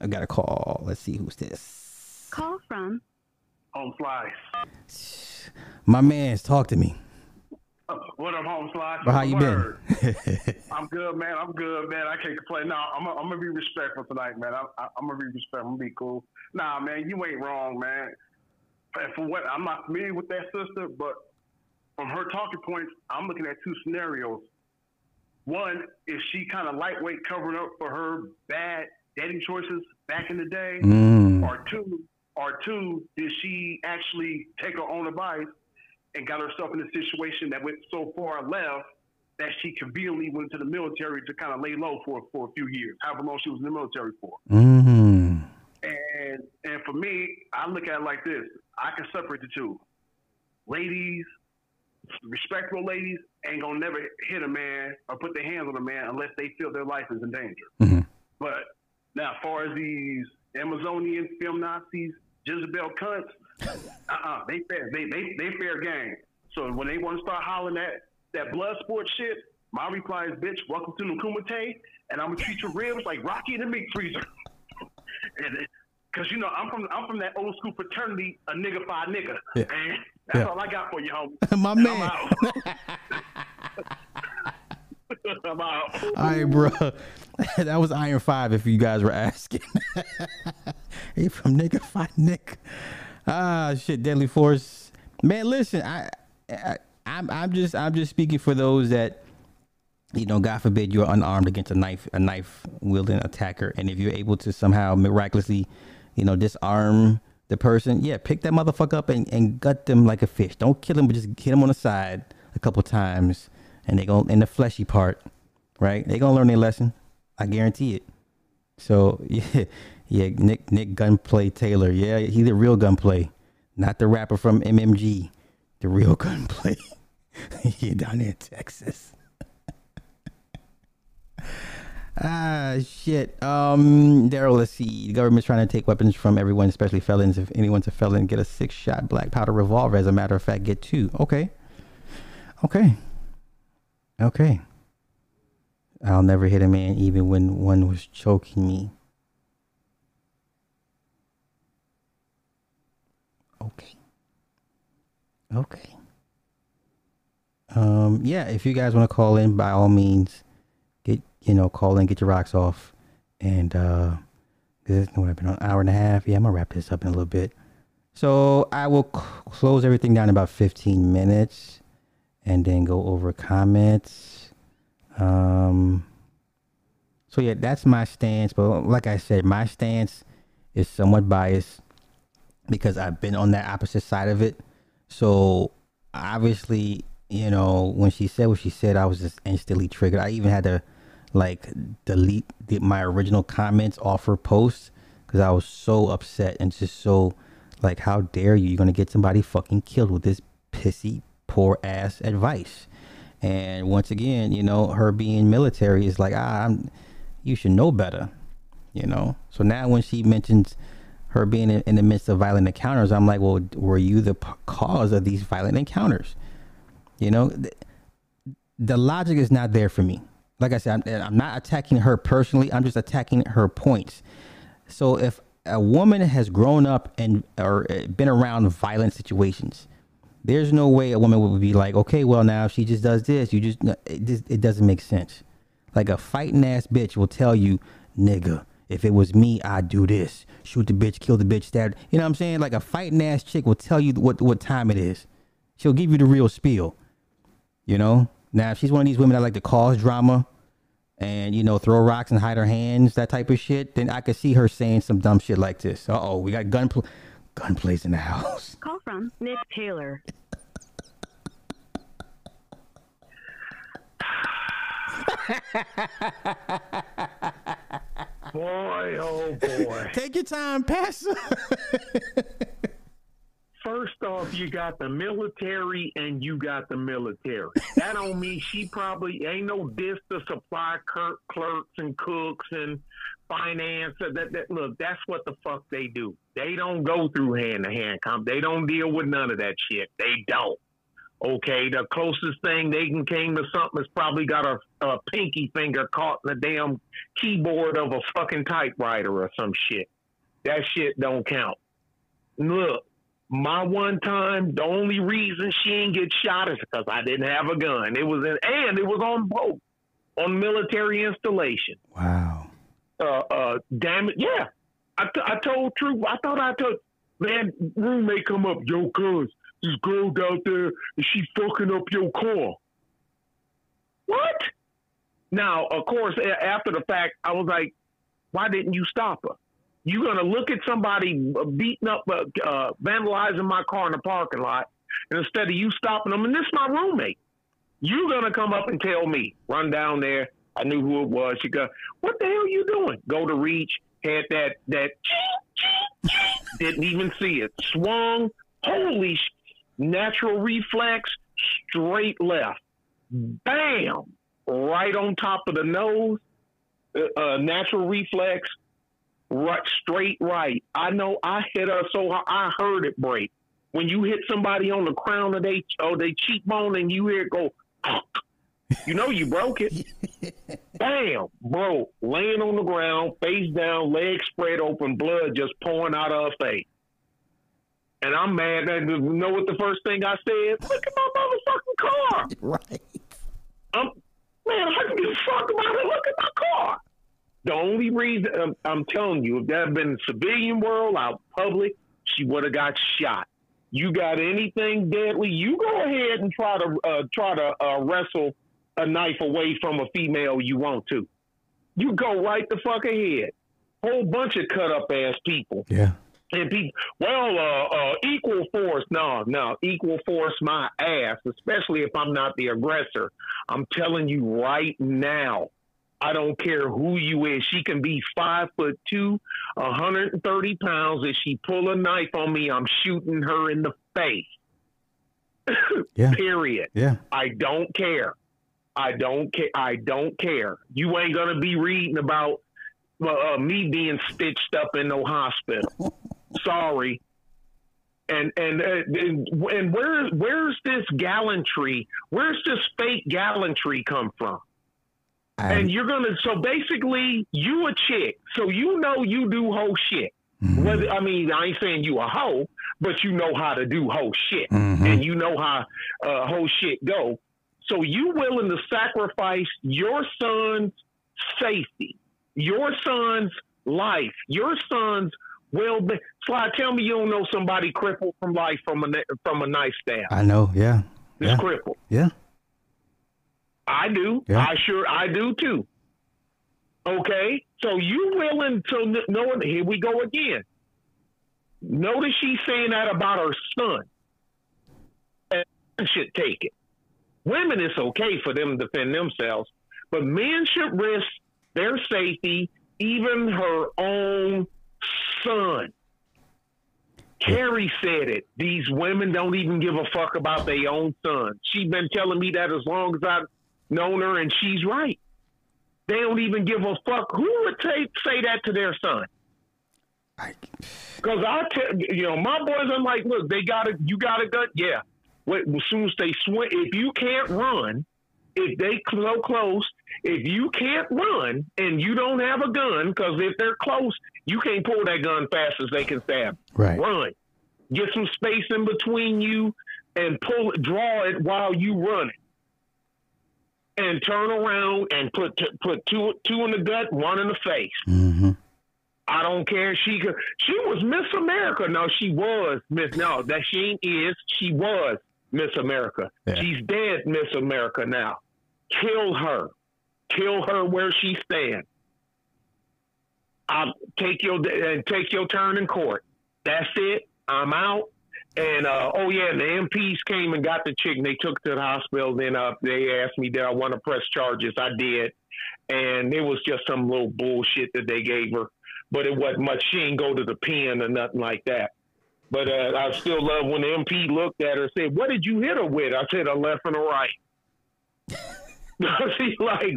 I got a call. Let's see who's this. Call from Home Slice. My man's talk to me. Uh, What up, Home Slice? But how you Word. been? I'm good, man. I'm good, man. I can't complain. No, I'm gonna I'm gonna be respectful tonight, man. I, I, I'm gonna be respectful. I'm gonna be cool. Nah, man, you ain't wrong, man. And for what I'm not familiar with that sister, but from her talking points, I'm looking at two scenarios. One is she kind of lightweight covering up for her bad dating choices back in the day, Mm. or two, or two, did she actually take her own advice and got herself in a situation that went so far left that she conveniently went to the military to kind of lay low for for a few years, however long she was in the military for. Mm. And and for me, I look at it like this: I can separate the two. Ladies, respectable ladies, ain't gonna never hit a man or put their hands on a man unless they feel their life is in danger. Mhm. But now, as far as these Amazonian feminazis, Jezebel cunts, uh-uh, they fair, they they they fair game. So when they want to start hollering at that blood sport shit, my reply is, bitch, welcome to Kumite, and I'm gonna treat your ribs like Rocky in the meat freezer. and because you know I'm from I'm from that old school fraternity, a nigga fi nigga, Yeah. and that's Yeah. all I got for you, homie. My And man. I'm out. All right, bro. that was Iron Five. If you guys were asking, he from nigga fight Nick. Ah, shit, Deadly Force. Man, listen, I, I, I'm, I'm just, I'm just speaking for those that, you know, God forbid you're unarmed against a knife, a knife wielding attacker, and if you're able to somehow miraculously, you know, disarm the person, yeah, pick that motherfucker up and, and gut them like a fish. Don't kill him, but just hit him on the side a couple times, and they go in the fleshy part, right? They gonna learn their lesson. I guarantee it. So yeah, yeah, Nick Nick Gunplay Taylor, yeah, he the real Gunplay, not the rapper from MMG, the real Gunplay. he down in Texas. Ah shit. Um, Daryl, let's see. The government's trying to take weapons from everyone, especially felons. If anyone's a felon, get a six-shot black powder revolver. As a matter of fact, get two. Okay. Okay. Okay. I'll never hit a man even when one was choking me. Okay. Okay. Um, yeah, if you guys want to call in, by all means, get you know, call in, get your rocks off, and uh, this what I've been on an hour and a half. Yeah, I'm gonna wrap this up in a little bit. So I will close everything down in about 15 minutes, and then go over comments. Um. So yeah, that's my stance. But like I said, my stance is somewhat biased because I've been on that opposite side of it. So obviously, you know, when she said what she said, I was just instantly triggered. I even had to like delete the, my original comments off her post because I was so upset and just so like, how dare you? You're gonna get somebody fucking killed with this pissy, poor ass advice. And once again, you know, her being military is like, ah, I'm, you should know better, you know. So now when she mentions her being in, in the midst of violent encounters, I'm like, well, were you the p- cause of these violent encounters? You know, th- the logic is not there for me. Like I said, I'm, I'm not attacking her personally. I'm just attacking her points. So if a woman has grown up and or uh, been around violent situations, there's no way a woman would be like, okay, well now if she just does this, you just it, just, it doesn't make sense. Like a fighting ass bitch will tell you, nigga, if it was me, I'd do this. Shoot the bitch, kill the bitch, stab. You know what I'm saying? Like a fighting ass chick will tell you what what time it is. She'll give you the real spiel. You know? Now if she's one of these women that like to cause drama and you know throw rocks and hide her hands, that type of shit, then I could see her saying some dumb shit like this. Uh oh, we got gun gunplays in the house. Call from Nick Taylor. Boy, oh boy. Take your time, Pastor. First off, you got the military and you got the military. That don't mean she probably ain't no diss to supply clerk, clerks and cooks and finance. That, that look, that's what the fuck they do. They don't go through hand to hand comp. They don't deal with none of that shit. They don't. Okay, the closest thing they can came to something is probably got a, a pinky finger caught in the damn keyboard of a fucking typewriter or some shit. That shit don't count. Look, my one time, the only reason she didn't get shot is because I didn't have a gun. It was in, and it was on boat, on military installation. Wow. Uh, uh, damn it, yeah. I, t- I told truth. I thought I told man roommate come up, yo, cuz this girl out there and she fucking up your car. What? Now, of course, after the fact, I was like, why didn't you stop her? You're gonna look at somebody uh, beating up, uh, uh, vandalizing my car in the parking lot, and instead of you stopping them, and this is my roommate, you're gonna come up and tell me, run down there. I knew who it was. She go, what the hell you doing? Go to reach, had that that, didn't even see it. Swung, holy natural reflex, straight left, bam, right on top of the nose. Uh, uh, natural reflex, right, straight right. I know I hit her so hard, I heard it break. When you hit somebody on the crown of they or they cheekbone and you hear it go, you know you broke it. Bam, bro, laying on the ground, face down, legs spread open, blood just pouring out of her face. And I'm mad. And you know what the first thing I said? Look at my motherfucking car. Right. I'm, man, I can give a fuck about it. Look at my car. The only reason I'm, I'm telling you, if that had been civilian world out public, she would have got shot. You got anything deadly? You go ahead and try to uh, try to uh, wrestle a knife away from a female you want to. You go right the fuck ahead. Whole bunch of cut up ass people. Yeah. And people, well, uh, uh, equal force. No, no, equal force my ass, especially if I'm not the aggressor. I'm telling you right now, I don't care who you is. She can be five foot two, 130 pounds. If she pull a knife on me, I'm shooting her in the face. Yeah. Period. Yeah. I don't care. I don't care. I don't care. You ain't gonna be reading about uh, me being stitched up in no hospital. Sorry. And and uh, and, and where where's this gallantry? Where's this fake gallantry come from? And you're gonna so basically you a chick, so you know you do whole shit. Mhm. Whether I mean I ain't saying you a hoe, but you know how to do whole shit, Mhm. and you know how uh, whole shit go. So you willing to sacrifice your son's safety, your son's life, your son's well being. Sly, tell me you don't know somebody crippled from life from a from a knife stab. I know. Yeah. It's Yeah. crippled. Yeah. I do. Yeah. I sure I do too. Okay, so you willing to know? Here we go again. Notice she's saying that about her son. And should take it. Women, it's okay for them to defend themselves, but men should risk their safety, even her own son. Carrie said it. These women don't even give a fuck about their own son. She's been telling me that as long as I've known her, and she's right. They don't even give a fuck. Who would say say that to their son? Because I tell you know my boys. I'm like, look, they got it. you got a gun, yeah. Wait, as soon as they swing, if you can't run, if they so close, if you can't run and you don't have a gun, because if they're close, you can't pull that gun fast as they can stab. right. Run, get some space in between you, and pull it, draw it while you run it, and turn around and put t- put two two in the gut, one in the face. hmm I don't care. She could. She was Miss America. No, she was Miss. No, that she ain't is. She was Miss America. Yeah. She's dead, Miss America. Now, kill her. Kill her where she stands. I'll take your and take your turn in court. That's it. I'm out. And uh, oh yeah, and the MPs came and got the chick. and They took to the hospital. Then uh, they asked me did I want to press charges. I did, and it was just some little bullshit that they gave her but it wasn't much. She ain't go to the pen or nothing like that. But uh, I still love when the MP looked at her and said, "What did you hit her with?" I said, "A left and a right." She's like,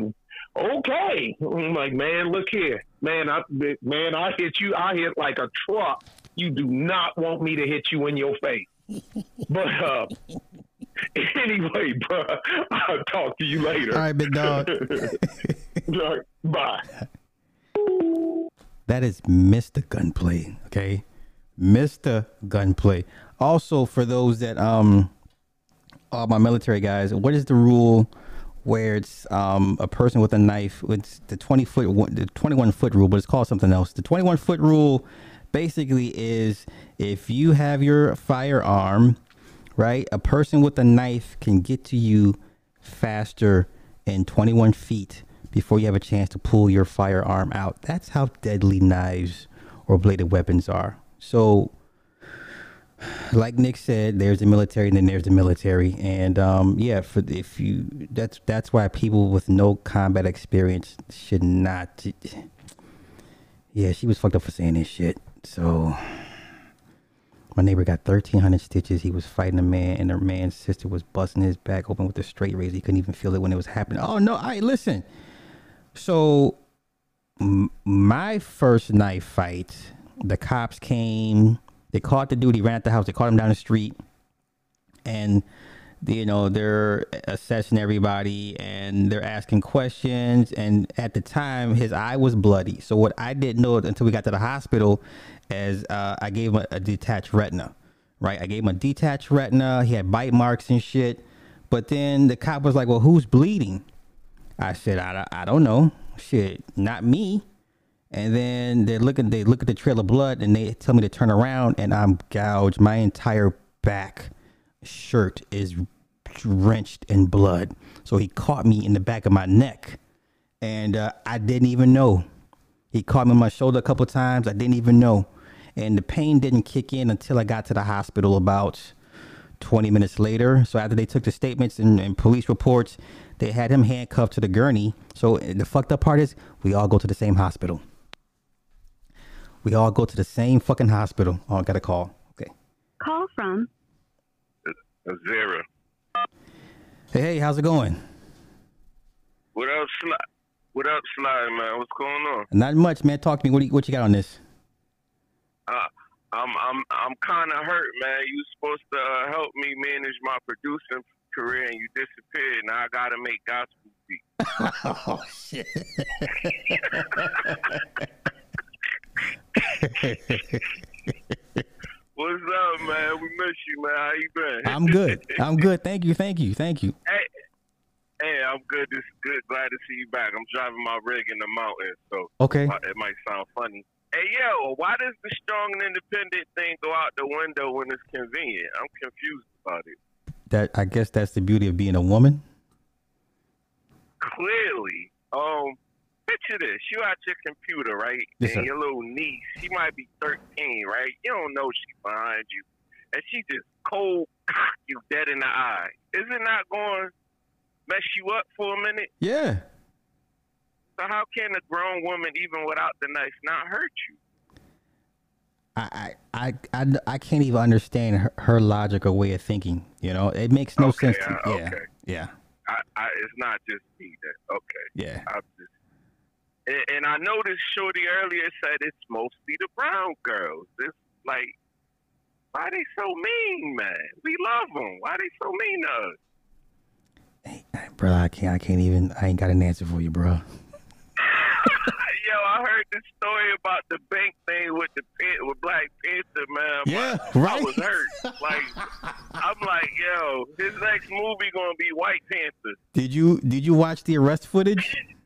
"Okay." I'm like, "Man, look here, man. I man, I hit you. I hit like a truck. You do not want me to hit you in your face." but uh, anyway, bro, I'll talk to you later. All right, big dog. All right, Bye. That is Mr. Gunplay. Okay, Mr. Gunplay. Also, for those that um, all my military guys, what is the rule where it's um a person with a knife? It's the twenty foot, the twenty one foot rule, but it's called something else. The twenty one foot rule basically is if you have your firearm, right, a person with a knife can get to you faster in 21 feet before you have a chance to pull your firearm out. That's how deadly knives or bladed weapons are. So, like Nick said, there's the military and then there's the military, and um, yeah, for if you that's that's why people with no combat experience should not. Yeah, she was fucked up for saying this shit. So. My neighbor got 1,300 stitches. He was fighting a man, and the man's sister was busting his back open with a straight razor. He couldn't even feel it when it was happening. Oh, no. I listen. So, m- my first knife fight, the cops came. They caught the dude. He ran out the house. They caught him down the street. And, you know, they're assessing everybody and they're asking questions. And at the time, his eye was bloody. So, what I didn't know until we got to the hospital as uh, I gave him a, a detached retina, right? I gave him a detached retina. He had bite marks and shit. But then the cop was like, "Well, who's bleeding?" I said, "I, I don't know. Shit, not me." And then they look at they look at the trail of blood and they tell me to turn around and I'm gouged. My entire back shirt is drenched in blood. So he caught me in the back of my neck, and uh, I didn't even know. He caught me on my shoulder a couple times. I didn't even know. And the pain didn't kick in until I got to the hospital about 20 minutes later. So after they took the statements and, and police reports, they had him handcuffed to the gurney. So the fucked up part is we all go to the same hospital. We all go to the same fucking hospital. Oh, I got a call. Okay. Call from Zero. Hey, hey, how's it going? What up, Sly? What up, Sly, man? What's going on? Not much, man. Talk to me. What, do you, what you got on this? Uh, I'm I'm I'm kind of hurt, man. You supposed to uh, help me manage my producing career, and you disappeared. Now I gotta make gospel beats. oh shit. What's up, man? We miss you, man. How you been? I'm good. I'm good. Thank you. Thank you. Thank you. Hey, hey, I'm good. This good. Glad to see you back. I'm driving my rig in the mountains, so Okay. it might sound funny. Hey, yo, why does the strong and independent thing go out the window when it's convenient? I'm confused about it. That I guess that's the beauty of being a woman. Clearly, um, picture this: you at your computer, right? Yes, and sir. your little niece, she might be 13, right? You don't know she's behind you, and she just cold cock you dead in the eye. Is it not going to mess you up for a minute? Yeah. So how can a grown woman, even without the knife, not hurt you? I, I, I, I, I can't even understand her, her logic or way of thinking. You know, it makes no Okay, sense. To, uh, yeah, okay. yeah, I, I, it's not just me that. Okay. yeah. I'm just, and, and I noticed Shorty earlier said it's mostly the brown girls. It's like, why they so mean, man? We love them. Why they so mean to us? Bro, I can't. I can't even. I ain't got an answer for you, bro. Yo, I heard the story about the bank thing with the Pan- with Black Panther, man. Yeah, I right. was hurt. Like, I'm like, yo, his next movie gonna be White Panther. Did you Did you watch the arrest footage?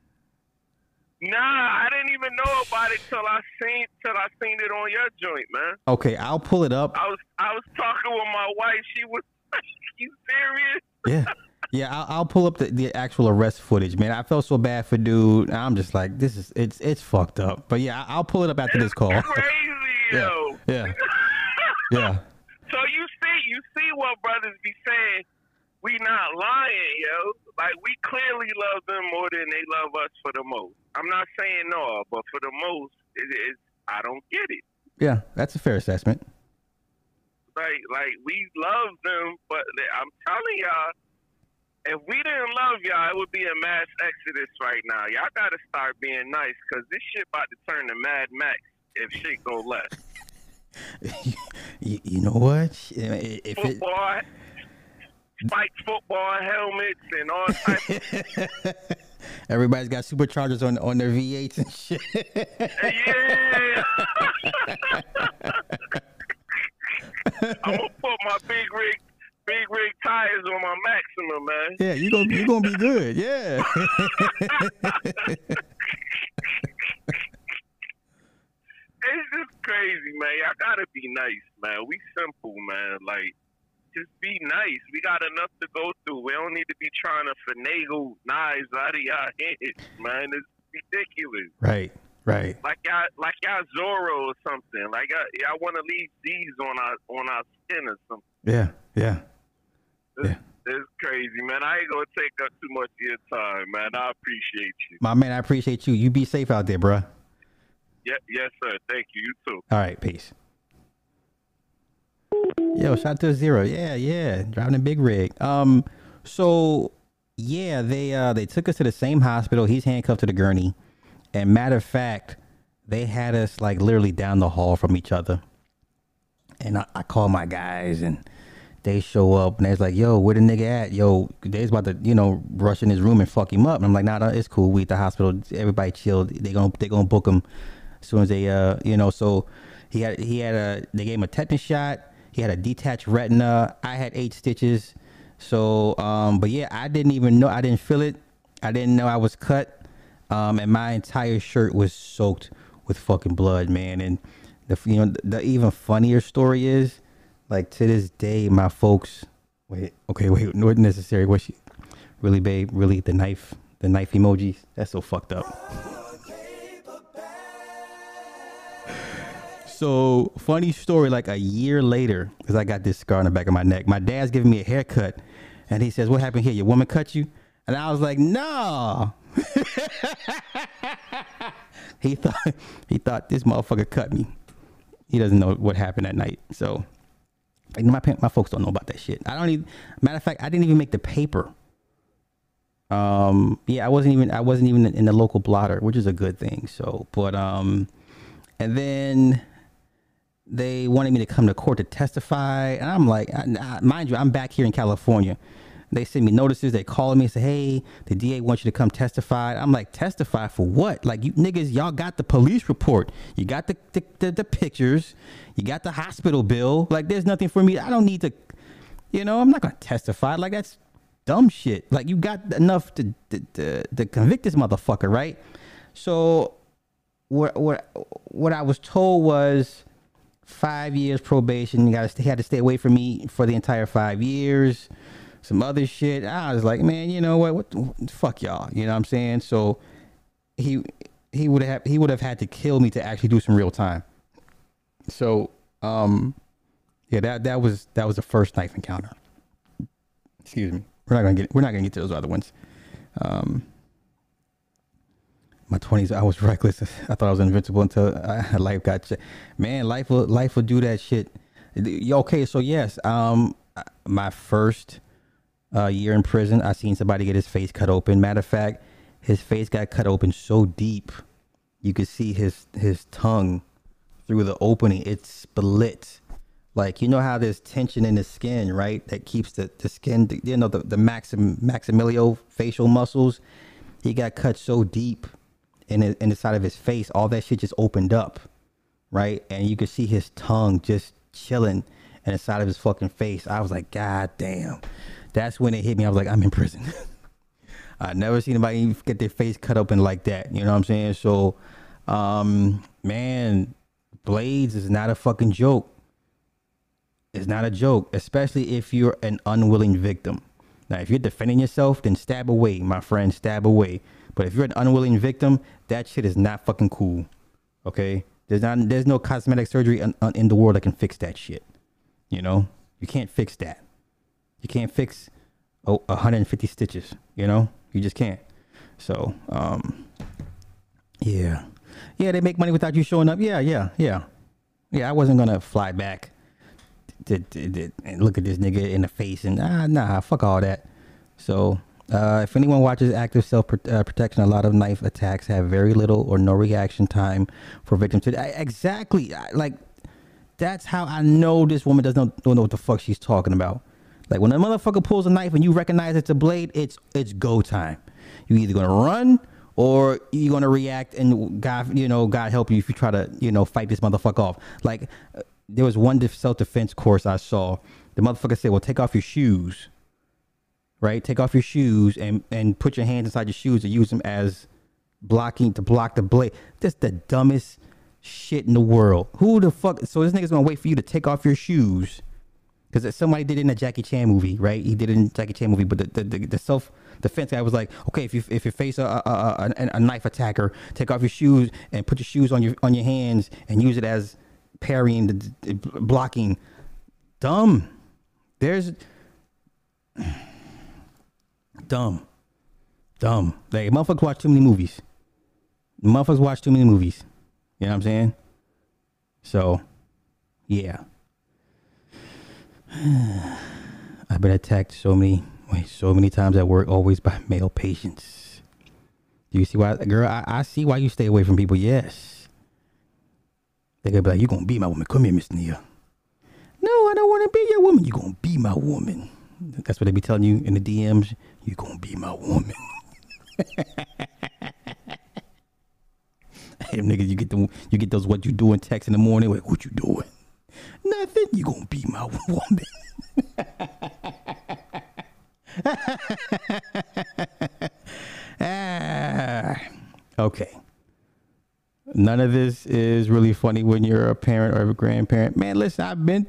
Nah, I didn't even know about it till I seen till I seen it on your joint, man. Okay, I'll pull it up. I was I was talking with my wife. She was, you serious? Yeah, yeah. I'll, I'll pull up the, the actual arrest footage, man. I felt so bad for dude. I'm just like, this is it's it's fucked up. But yeah, I'll pull it up after this call. Crazy, Yeah, yo. yeah, yeah. So you see, you see what brothers be saying. We not lying, yo. Like we clearly love them more than they love us for the most. I'm not saying no, but for the most, it is. I don't get it. Yeah, that's a fair assessment. Like, like we love them, but I'm telling y'all, if we didn't love y'all, it would be a mass exodus right now. Y'all got to start being nice, cause this shit about to turn to Mad Max if shit go left. You, you know what? If it, Football, spiked football helmets, and all types. everybody's got superchargers on on their V8s and shit. yeah. I'm gonna put my big rig, big rig tires on my Maxima, man. yeah, you gonna you gonna be good. Yeah. It's just crazy, man. Y'all gotta be nice, man. We simple, man. Like, just be nice. We got enough to go through. We don't need to be trying to finagle knives out of y'all heads, man. It's ridiculous. right. Right. Like y'all, like y'all Zorro or something. Like uh, y'all, y'all want to leave these on our on our skin or something. Yeah. Yeah. It's, it's crazy, man. I ain't gonna take up too much of your time, man. I appreciate you. My man, I appreciate you. You be safe out there, bruh. Yeah, yes, sir. Thank you. You too. All right, peace. Yo, shout out to Zero. Yeah, yeah. Driving a big rig. Um, so yeah, they uh they took us to the same hospital. He's handcuffed to the gurney. And matter of fact, they had us like literally down the hall from each other. And I, I call my guys and they show up and they's like, yo, where the nigga at? Yo, they's about to, you know, rush in his room and fuck him up. And I'm like, nah, nah it's cool. We at the hospital. Everybody chill. They gonna they gonna book him as soon as they uh you know, so he had he had a they gave him a tetanus shot. He had a detached retina. I had eight stitches. So um but yeah, I didn't even know I didn't feel it. I didn't know I was cut. Um and my entire shirt was soaked with fucking blood, man. And the you know the even funnier story is like to this day my folks wait okay wait not necessary what she really babe really the knife the knife emojis that's so fucked up so funny story like a year later because i got this scar on the back of my neck my dad's giving me a haircut and he says what happened here your woman cut you and i was like no he thought he thought this motherfucker cut me he doesn't know what happened that night so like, my my folks don't know about that shit. I don't even. Matter of fact, I didn't even make the paper. Um, yeah, I wasn't even I wasn't even in the local blotter, which is a good thing. So, but um, and then they wanted me to come to court to testify, and I'm like, I, I, mind you, I'm back here in California. They send me notices. They call me and say, "Hey, the DA wants you to come testify." I'm like, "Testify for what? Like you niggas, y'all got the police report. You got the the, the, the pictures. You got the hospital bill. Like there's nothing for me. I don't need to. You know, I'm not gonna testify. Like that's dumb shit. Like you got enough to to, to, to convict this motherfucker, right? So what what what I was told was five years probation. You got to he had to stay away from me for the entire five years. Some other shit. I was like, man, you know what? What the, fuck y'all? You know what I'm saying? So he he would have he would have had to kill me to actually do some real time. So um yeah, that that was that was the first knife encounter. Excuse me. We're not gonna get we're not gonna get to those other ones. Um my twenties, I was reckless. I thought I was invincible until I, life got. Ch- Man, life will life will do that shit. Okay, so yes, um, my first uh, year in prison, I seen somebody get his face cut open. Matter of fact, his face got cut open so deep, you could see his his tongue through the opening. It split. Like you know how there's tension in the skin, right? That keeps the, the skin, you know, the the maxim maximilio facial muscles. He got cut so deep in in the side of his face, all that shit just opened up, right? And you could see his tongue just chilling in the side of his fucking face. I was like, God damn. That's when it hit me. I was like, I'm in prison. I never seen anybody get their face cut open like that. You know what I'm saying? So, um, man, blades is not a fucking joke. It's not a joke, especially if you're an unwilling victim. Now, if you're defending yourself, then stab away, my friend, stab away. But if you're an unwilling victim, that shit is not fucking cool. Okay? There's not there's no cosmetic surgery in, in the world that can fix that shit. You know? You can't fix that. You can't fix oh, 150 stitches, you know? You just can't. So, um yeah. Yeah, they make money without you showing up. Yeah, yeah, yeah. Yeah, I wasn't gonna fly back to, to, to, and look at this nigga in the face and ah nah, fuck all that. So uh, if anyone watches active self uh, protection, a lot of knife attacks have very little or no reaction time for victims. To I, exactly, I, like that's how I know this woman doesn't don't know what the fuck she's talking about. Like when a motherfucker pulls a knife and you recognize it's a blade, it's it's go time. You either gonna run or you're gonna react, and God, you know, God help you if you try to, you know, fight this motherfucker off. Like uh, there was one self defense course I saw. The motherfucker said, "Well, take off your shoes." Right? Take off your shoes and and put your hands inside your shoes and use them as blocking to block the blade. That's the dumbest shit in the world. Who the fuck? So this nigga's gonna wait for you to take off your shoes because somebody did it in a Jackie Chan movie, right? He did it in Jackie Chan movie, but the the, the, the self defense guy was like, okay, if you if you face a a, a a, knife attacker, take off your shoes and put your shoes on your on your hands and use it as parrying, the, the blocking. Dumb. There's dumb. Dumb. Like motherfuckers watch too many movies. Motherfuckers watch too many movies. You know what I'm saying? So, yeah. I've been attacked so many, wait, so many times at work, always by male patients. Do you see why, girl? I, I see why you stay away from people. Yes. They're gonna be like, "You gonna be my woman? Come here, Miss Nia." No, I don't want to be your woman. You gonna be my woman. That's what they be telling you in the DMs. You gonna be my woman. hey, niggas, you get the you get those what you doing texts in the morning. Like, what you doing? Nothing. You gonna be my woman. ah, okay. None of this is really funny when you're a parent or a grandparent. Man, listen, I've been,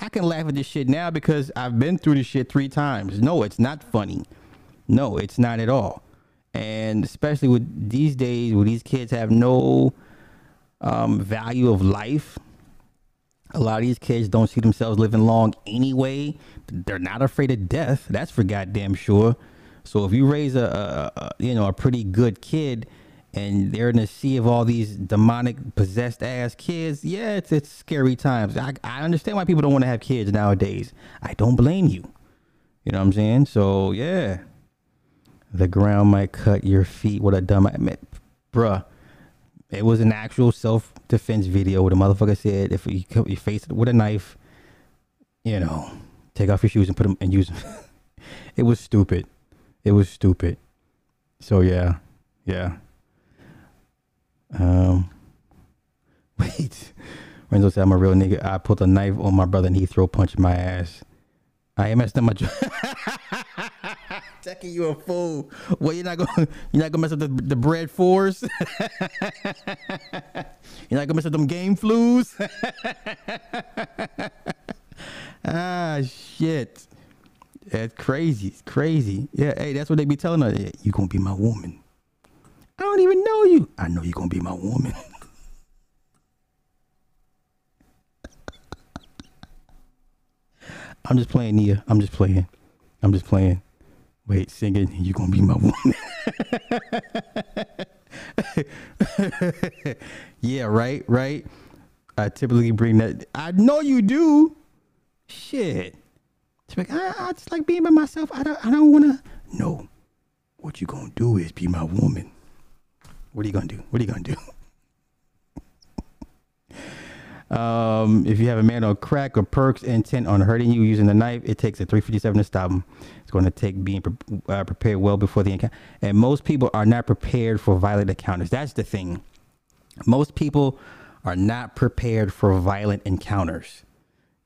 I can laugh at this shit now because I've been through this shit three times. No, it's not funny. No, it's not at all. And especially with these days where these kids have no um, value of life, a lot of these kids don't see themselves living long anyway. They're not afraid of death. That's for goddamn sure. So if you raise a, a, a you know a pretty good kid, and they're in a sea of all these demonic possessed ass kids, yeah, it's it's scary times. I I understand why people don't want to have kids nowadays. I don't blame you. You know what I'm saying? So yeah, the ground might cut your feet. What a dumb, I bruh. It was an actual self defense video where the motherfucker said if you, co- you face it with a knife, you know, take off your shoes and put them and use them. it was stupid. It was stupid. So yeah, yeah. Um, wait. Renzo said I'm a real nigga. I put a knife on my brother and he throw punch in my ass. I ain't messed up my. You a fool. Well, you're not gonna you're not gonna mess up the the Bred fours. you're not gonna mess up them game flus. ah shit. That's crazy. It's crazy. Yeah, hey, that's what they be telling us. Yeah, you gonna be my woman. I don't even know you. I know you're gonna be my woman. I'm just playing, Nia. I'm just playing. I'm just playing. Wait, singing. You gonna be my woman? yeah, right, right. I typically bring that. I know you do. Shit. Like, I, I just like being by myself. I don't. I don't wanna. No. What you gonna do is be my woman. What are you gonna do? What are you gonna do? Um, if you have a man on crack or perks intent on hurting you using the knife, it takes a 357 to stop him. It's going to take being pre- uh, prepared well before the encounter. And most people are not prepared for violent encounters. That's the thing. Most people are not prepared for violent encounters.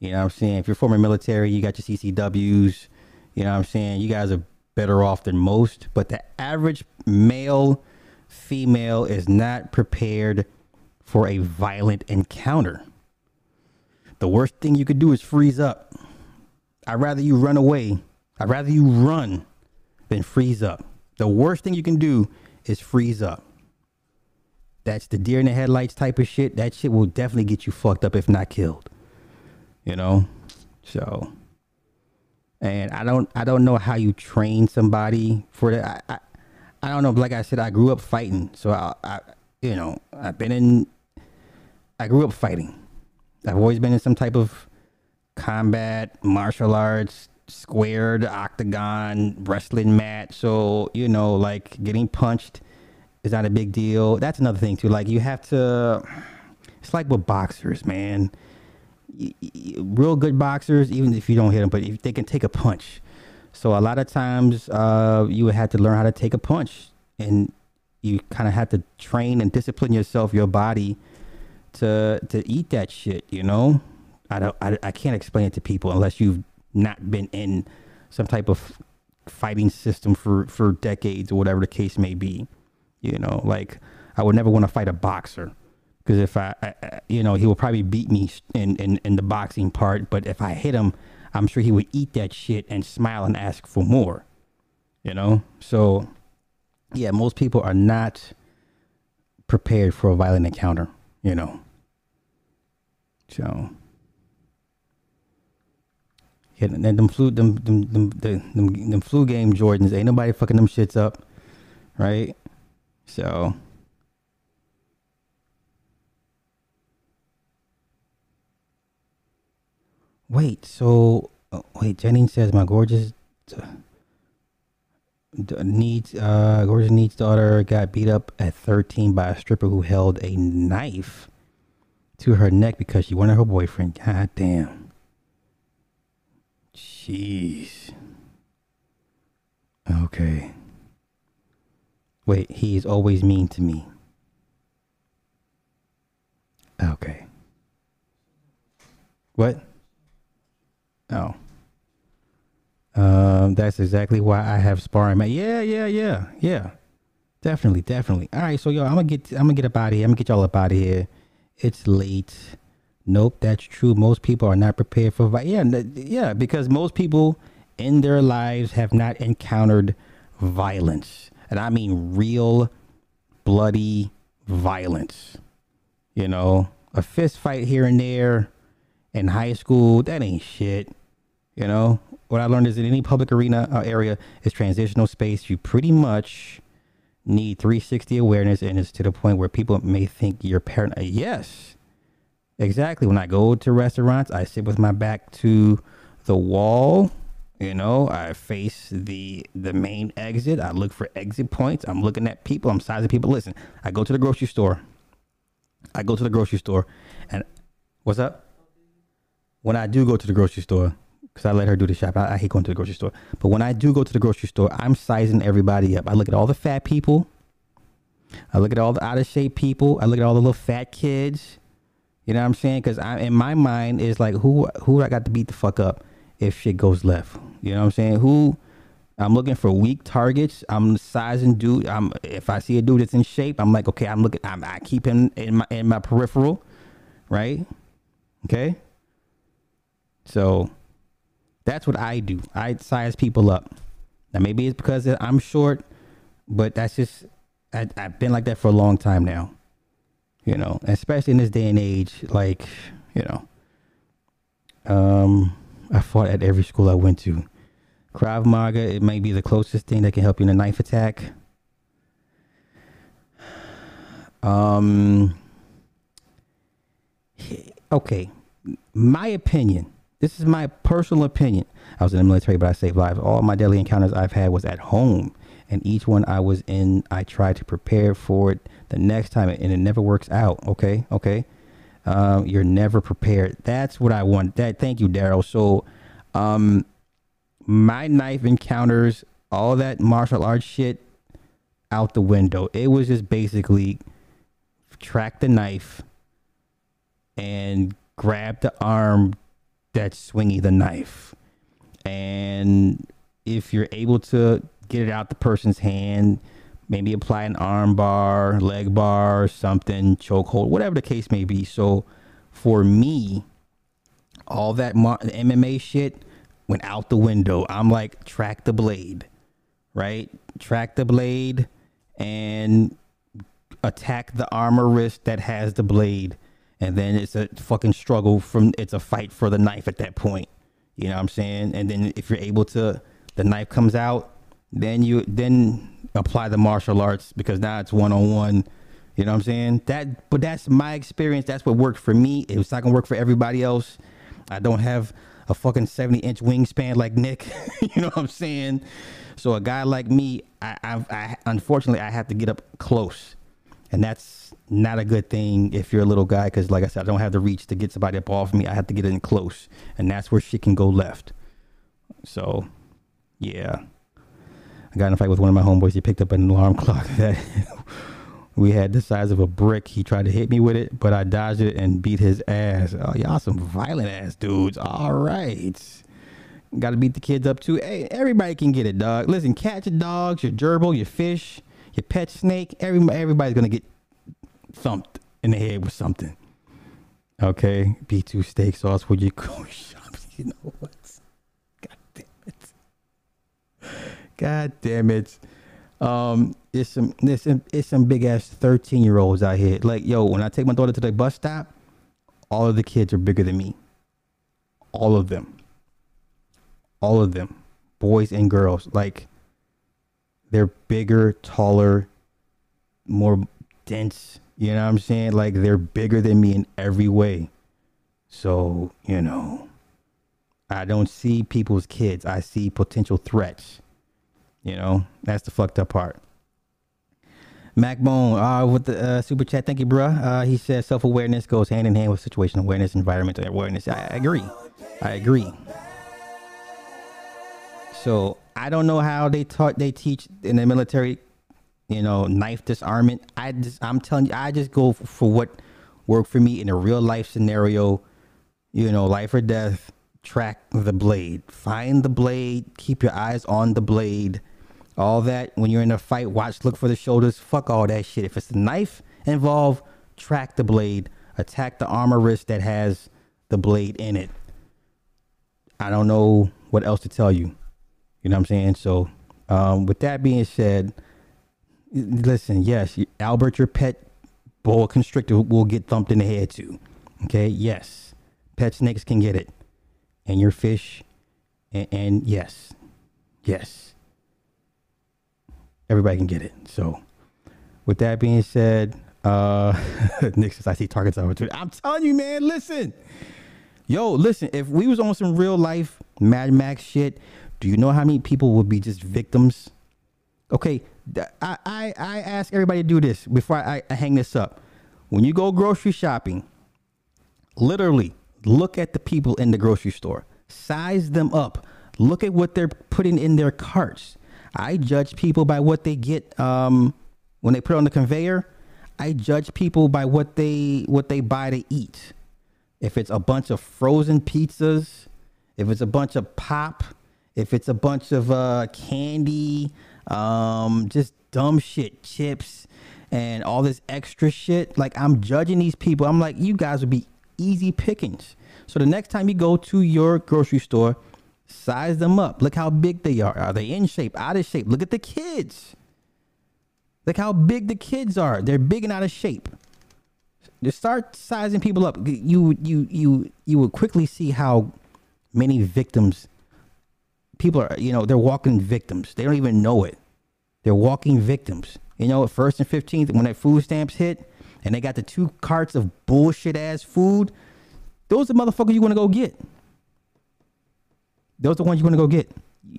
You know what I'm saying? If you're former military, you got your CCWs. You know what I'm saying? You guys are better off than most. But the average male, female is not prepared for a violent encounter. The worst thing you could do is freeze up. I'd rather you run away. I'd rather you run than freeze up. The worst thing you can do is freeze up. That's the deer in the headlights type of shit. That shit will definitely get you fucked up if not killed. You know? So and I don't I don't know how you train somebody for that. I, I, I don't know. Like I said, I grew up fighting. So I, I you know, I've been in I grew up fighting. I've always been in some type of combat, martial arts, squared, octagon, wrestling match. So, you know, like getting punched is not a big deal. That's another thing too. Like you have to it's like with boxers, man. Real good boxers, even if you don't hit them, but if they can take a punch. So a lot of times, uh, you would have to learn how to take a punch, and you kind of have to train and discipline yourself, your body, to to eat that shit. You know, I don't, I, I can't explain it to people unless you've not been in some type of fighting system for for decades or whatever the case may be. You know, like I would never want to fight a boxer because if I, I, you know, he will probably beat me in, in in the boxing part. But if I hit him, I'm sure he would eat that shit and smile and ask for more. You know, so yeah, most people are not prepared for a violent encounter. You know, so. Yeah, and them flu, them, them, them, them, them, them flu game Jordans, ain't nobody fucking them shits up, right? So, wait, so, uh, wait, Jennings says my gorgeous uh, needs, uh, gorgeous needs daughter got beat up at 13 by a stripper who held a knife to her neck because she wanted her boyfriend. God damn. Jeez. Okay. Wait, he is always mean to me. Okay. What? Oh. Um, that's exactly why I have sparring. Man. Yeah, yeah, yeah, yeah. Definitely, definitely. All right, so yo, I'm gonna get, I'm gonna get up out of here. I'm gonna get y'all up out of here. It's late. Nope, that's true. Most people are not prepared for vi- yeah, yeah, because most people in their lives have not encountered violence, and I mean real bloody violence. You know, a fist fight here and there in high school, that ain't shit. You know, what I learned is in any public arena uh, area is transitional space. You pretty much need 360 awareness, and it's to the point where people may think you're paranoid. Yes, exactly. When I go to restaurants, I sit with my back to the wall. You know, I face the the main exit. I look for exit points. I'm looking at people. I'm sizing people. Listen, I go to the grocery store. I go to the grocery store, and what's up? When I do go to the grocery store, because I let her do the shop. I, I hate going to the grocery store, but when I do go to the grocery store, I'm sizing everybody up. I look at all the fat people. I look at all the out of shape people. I look at all the little fat kids. You know what I'm saying? Because I, in my mind, is like who who I got to beat the fuck up if shit goes left. You know what I'm saying? Who I'm looking for weak targets. I'm sizing dude. I'm if I see a dude that's in shape, I'm like, okay, I'm looking. I'm, I keep him in my in my peripheral, right? Okay. So that's what I do. I size people up. Now maybe it's because I'm short, but that's just I, I've been like that for a long time now. You know, especially in this day and age, like you know, um, I fought at every school I went to. Krav Maga, it may be the closest thing that can help you in a knife attack. Um, okay, my opinion. This is my personal opinion. I was in the military, but I saved lives. All my deadly encounters I've had was at home, and each one I was in, I tried to prepare for it the next time, and it never works out. Okay, okay. Um, you're never prepared. That's what I want. That. Thank you, Daryl. So, um, my knife encounters, all that martial arts shit, out the window. It was just basically track the knife and grab the arm that's swingy the knife. And if you're able to get it out the person's hand, maybe apply an arm bar, leg bar, something, chokehold, whatever the case may be. So for me, all that MMA shit went out the window. I'm like, track the blade, right? Track the blade and attack the armor wrist that has the blade. And then it's a fucking struggle from, it's a fight for the knife at that point. You know what I'm saying? And then if you're able to, the knife comes out, then you, then apply the martial arts because now it's one on one. You know what I'm saying? That, but that's my experience. That's what worked for me. It's not gonna work for everybody else. I don't have a fucking 70 inch wingspan like Nick. you know what I'm saying? So a guy like me, I, I, I, unfortunately I have to get up close, and that's not a good thing if you're a little guy. Because like I said, I don't have the reach to get somebody up off me. I have to get in close, and that's where shit can go left. So, yeah, I got in a fight with one of my homeboys. He picked up an alarm clock that we had the size of a brick. He tried to hit me with it, but I dodged it and beat his ass. Oh, y'all some violent ass dudes. All right. Got to beat the kids up too. Hey, everybody can get it, dog. Listen, cats your dogs, your gerbil, your fish, your pet snake. Every, everybody's to get thumped in the head with something. Okay. B2 steak sauce where you go shop. You know what? God damn it. God damn it. Um, it's some it's some, it's some big ass thirteen year olds out here. Like yo, when I take my daughter to the bus stop, all of the kids are bigger than me. All of them. All of them, boys and girls. Like they're bigger, taller, more dense. You know what I'm saying? Like they're bigger than me in every way. So you know, I don't see people's kids. I see potential threats. You know, that's the fucked up part. Macbone, uh, with the uh, super chat, thank you, bruh. Uh, he says self awareness goes hand in hand with situational awareness, environmental awareness. I agree. I agree. So I don't know how they taught, they teach in the military, you know, knife disarmament. I just, I'm telling you, I just go for what worked for me in a real life scenario. You know, life or death. Track the blade. Find the blade. Keep your eyes on the blade all that when you're in a fight watch look for the shoulders fuck all that shit if it's a knife involved track the blade attack the armor wrist that has the blade in it i don't know what else to tell you you know what i'm saying so um, with that being said listen yes albert your pet boa constrictor will get thumped in the head too okay yes pet snakes can get it and your fish and, and yes yes everybody can get it. So, with that being said, uh, Nick says I see targets opportunity. I'm telling you, man. Listen, yo, listen. If we was on some real life Mad Max shit, do you know how many people would be just victims? Okay, I I, ask everybody to do this before I, I hang this up. when you go grocery shopping, literally look at the people in the grocery store, size them up, look at what they're putting in their carts. I judge people by what they get um, when they put on the conveyor. I judge people by what they what they buy to eat. If it's a bunch of frozen pizzas, if it's a bunch of pop, if it's a bunch of uh, candy, um, just dumb shit, chips, and all this extra shit. Like I'm judging these people. I'm like, you guys would be easy pickings. So the next time you go to your grocery store, size them up. Look how big they are. Are they in shape? Out of shape? Look at the kids. Look how big the kids are. They're big and out of shape. Just start sizing people up. You you you you will quickly see how many victims people are. You know they're walking victims. They don't even know it. They're walking victims. You know, at first and fifteenth when that food stamps hit, and they got the two carts of bullshit ass food. Those are the motherfuckers you want to go get. Those are the ones you want to go get.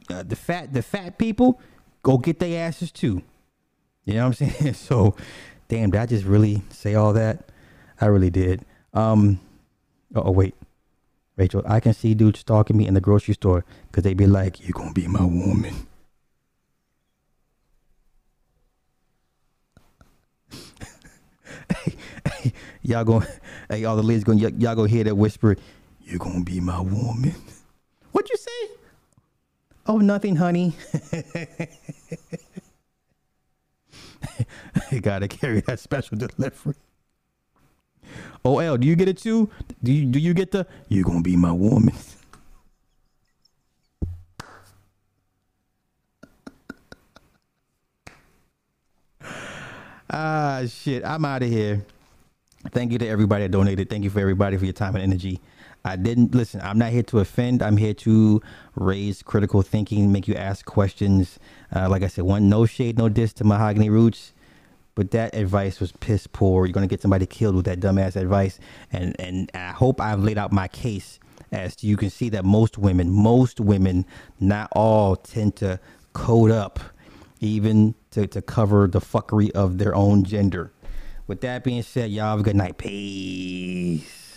Uh, the fat the fat people go get their asses too. You know what I'm saying? So, damn, did I just really say all that? I really did. Um, oh wait, Rachel, I can see dudes stalking me in the grocery store because they be like, "You're gonna be my woman." hey, hey, y'all going hey, all the ladies going y- y'all gonna hear that whisper, "You're gonna be my woman." What'd you say? Oh, nothing, honey. gotta carry that special delivery. OL, do you get it too? Do you do you get the you're gonna be my woman? ah shit, I'm out of here. Thank you to everybody that donated. Thank you for everybody for your time and energy. I didn't listen. I'm not here to offend. I'm here to raise critical thinking, make you ask questions. Uh, like I said, one no shade, no diss to Mahogany Roots, but that advice was piss poor. You're gonna get somebody killed with that dumbass advice, and and I hope I've laid out my case as you can see that most women, most women, not all, tend to code up, even to to cover the fuckery of their own gender. With that being said, y'all have a good night. Peace.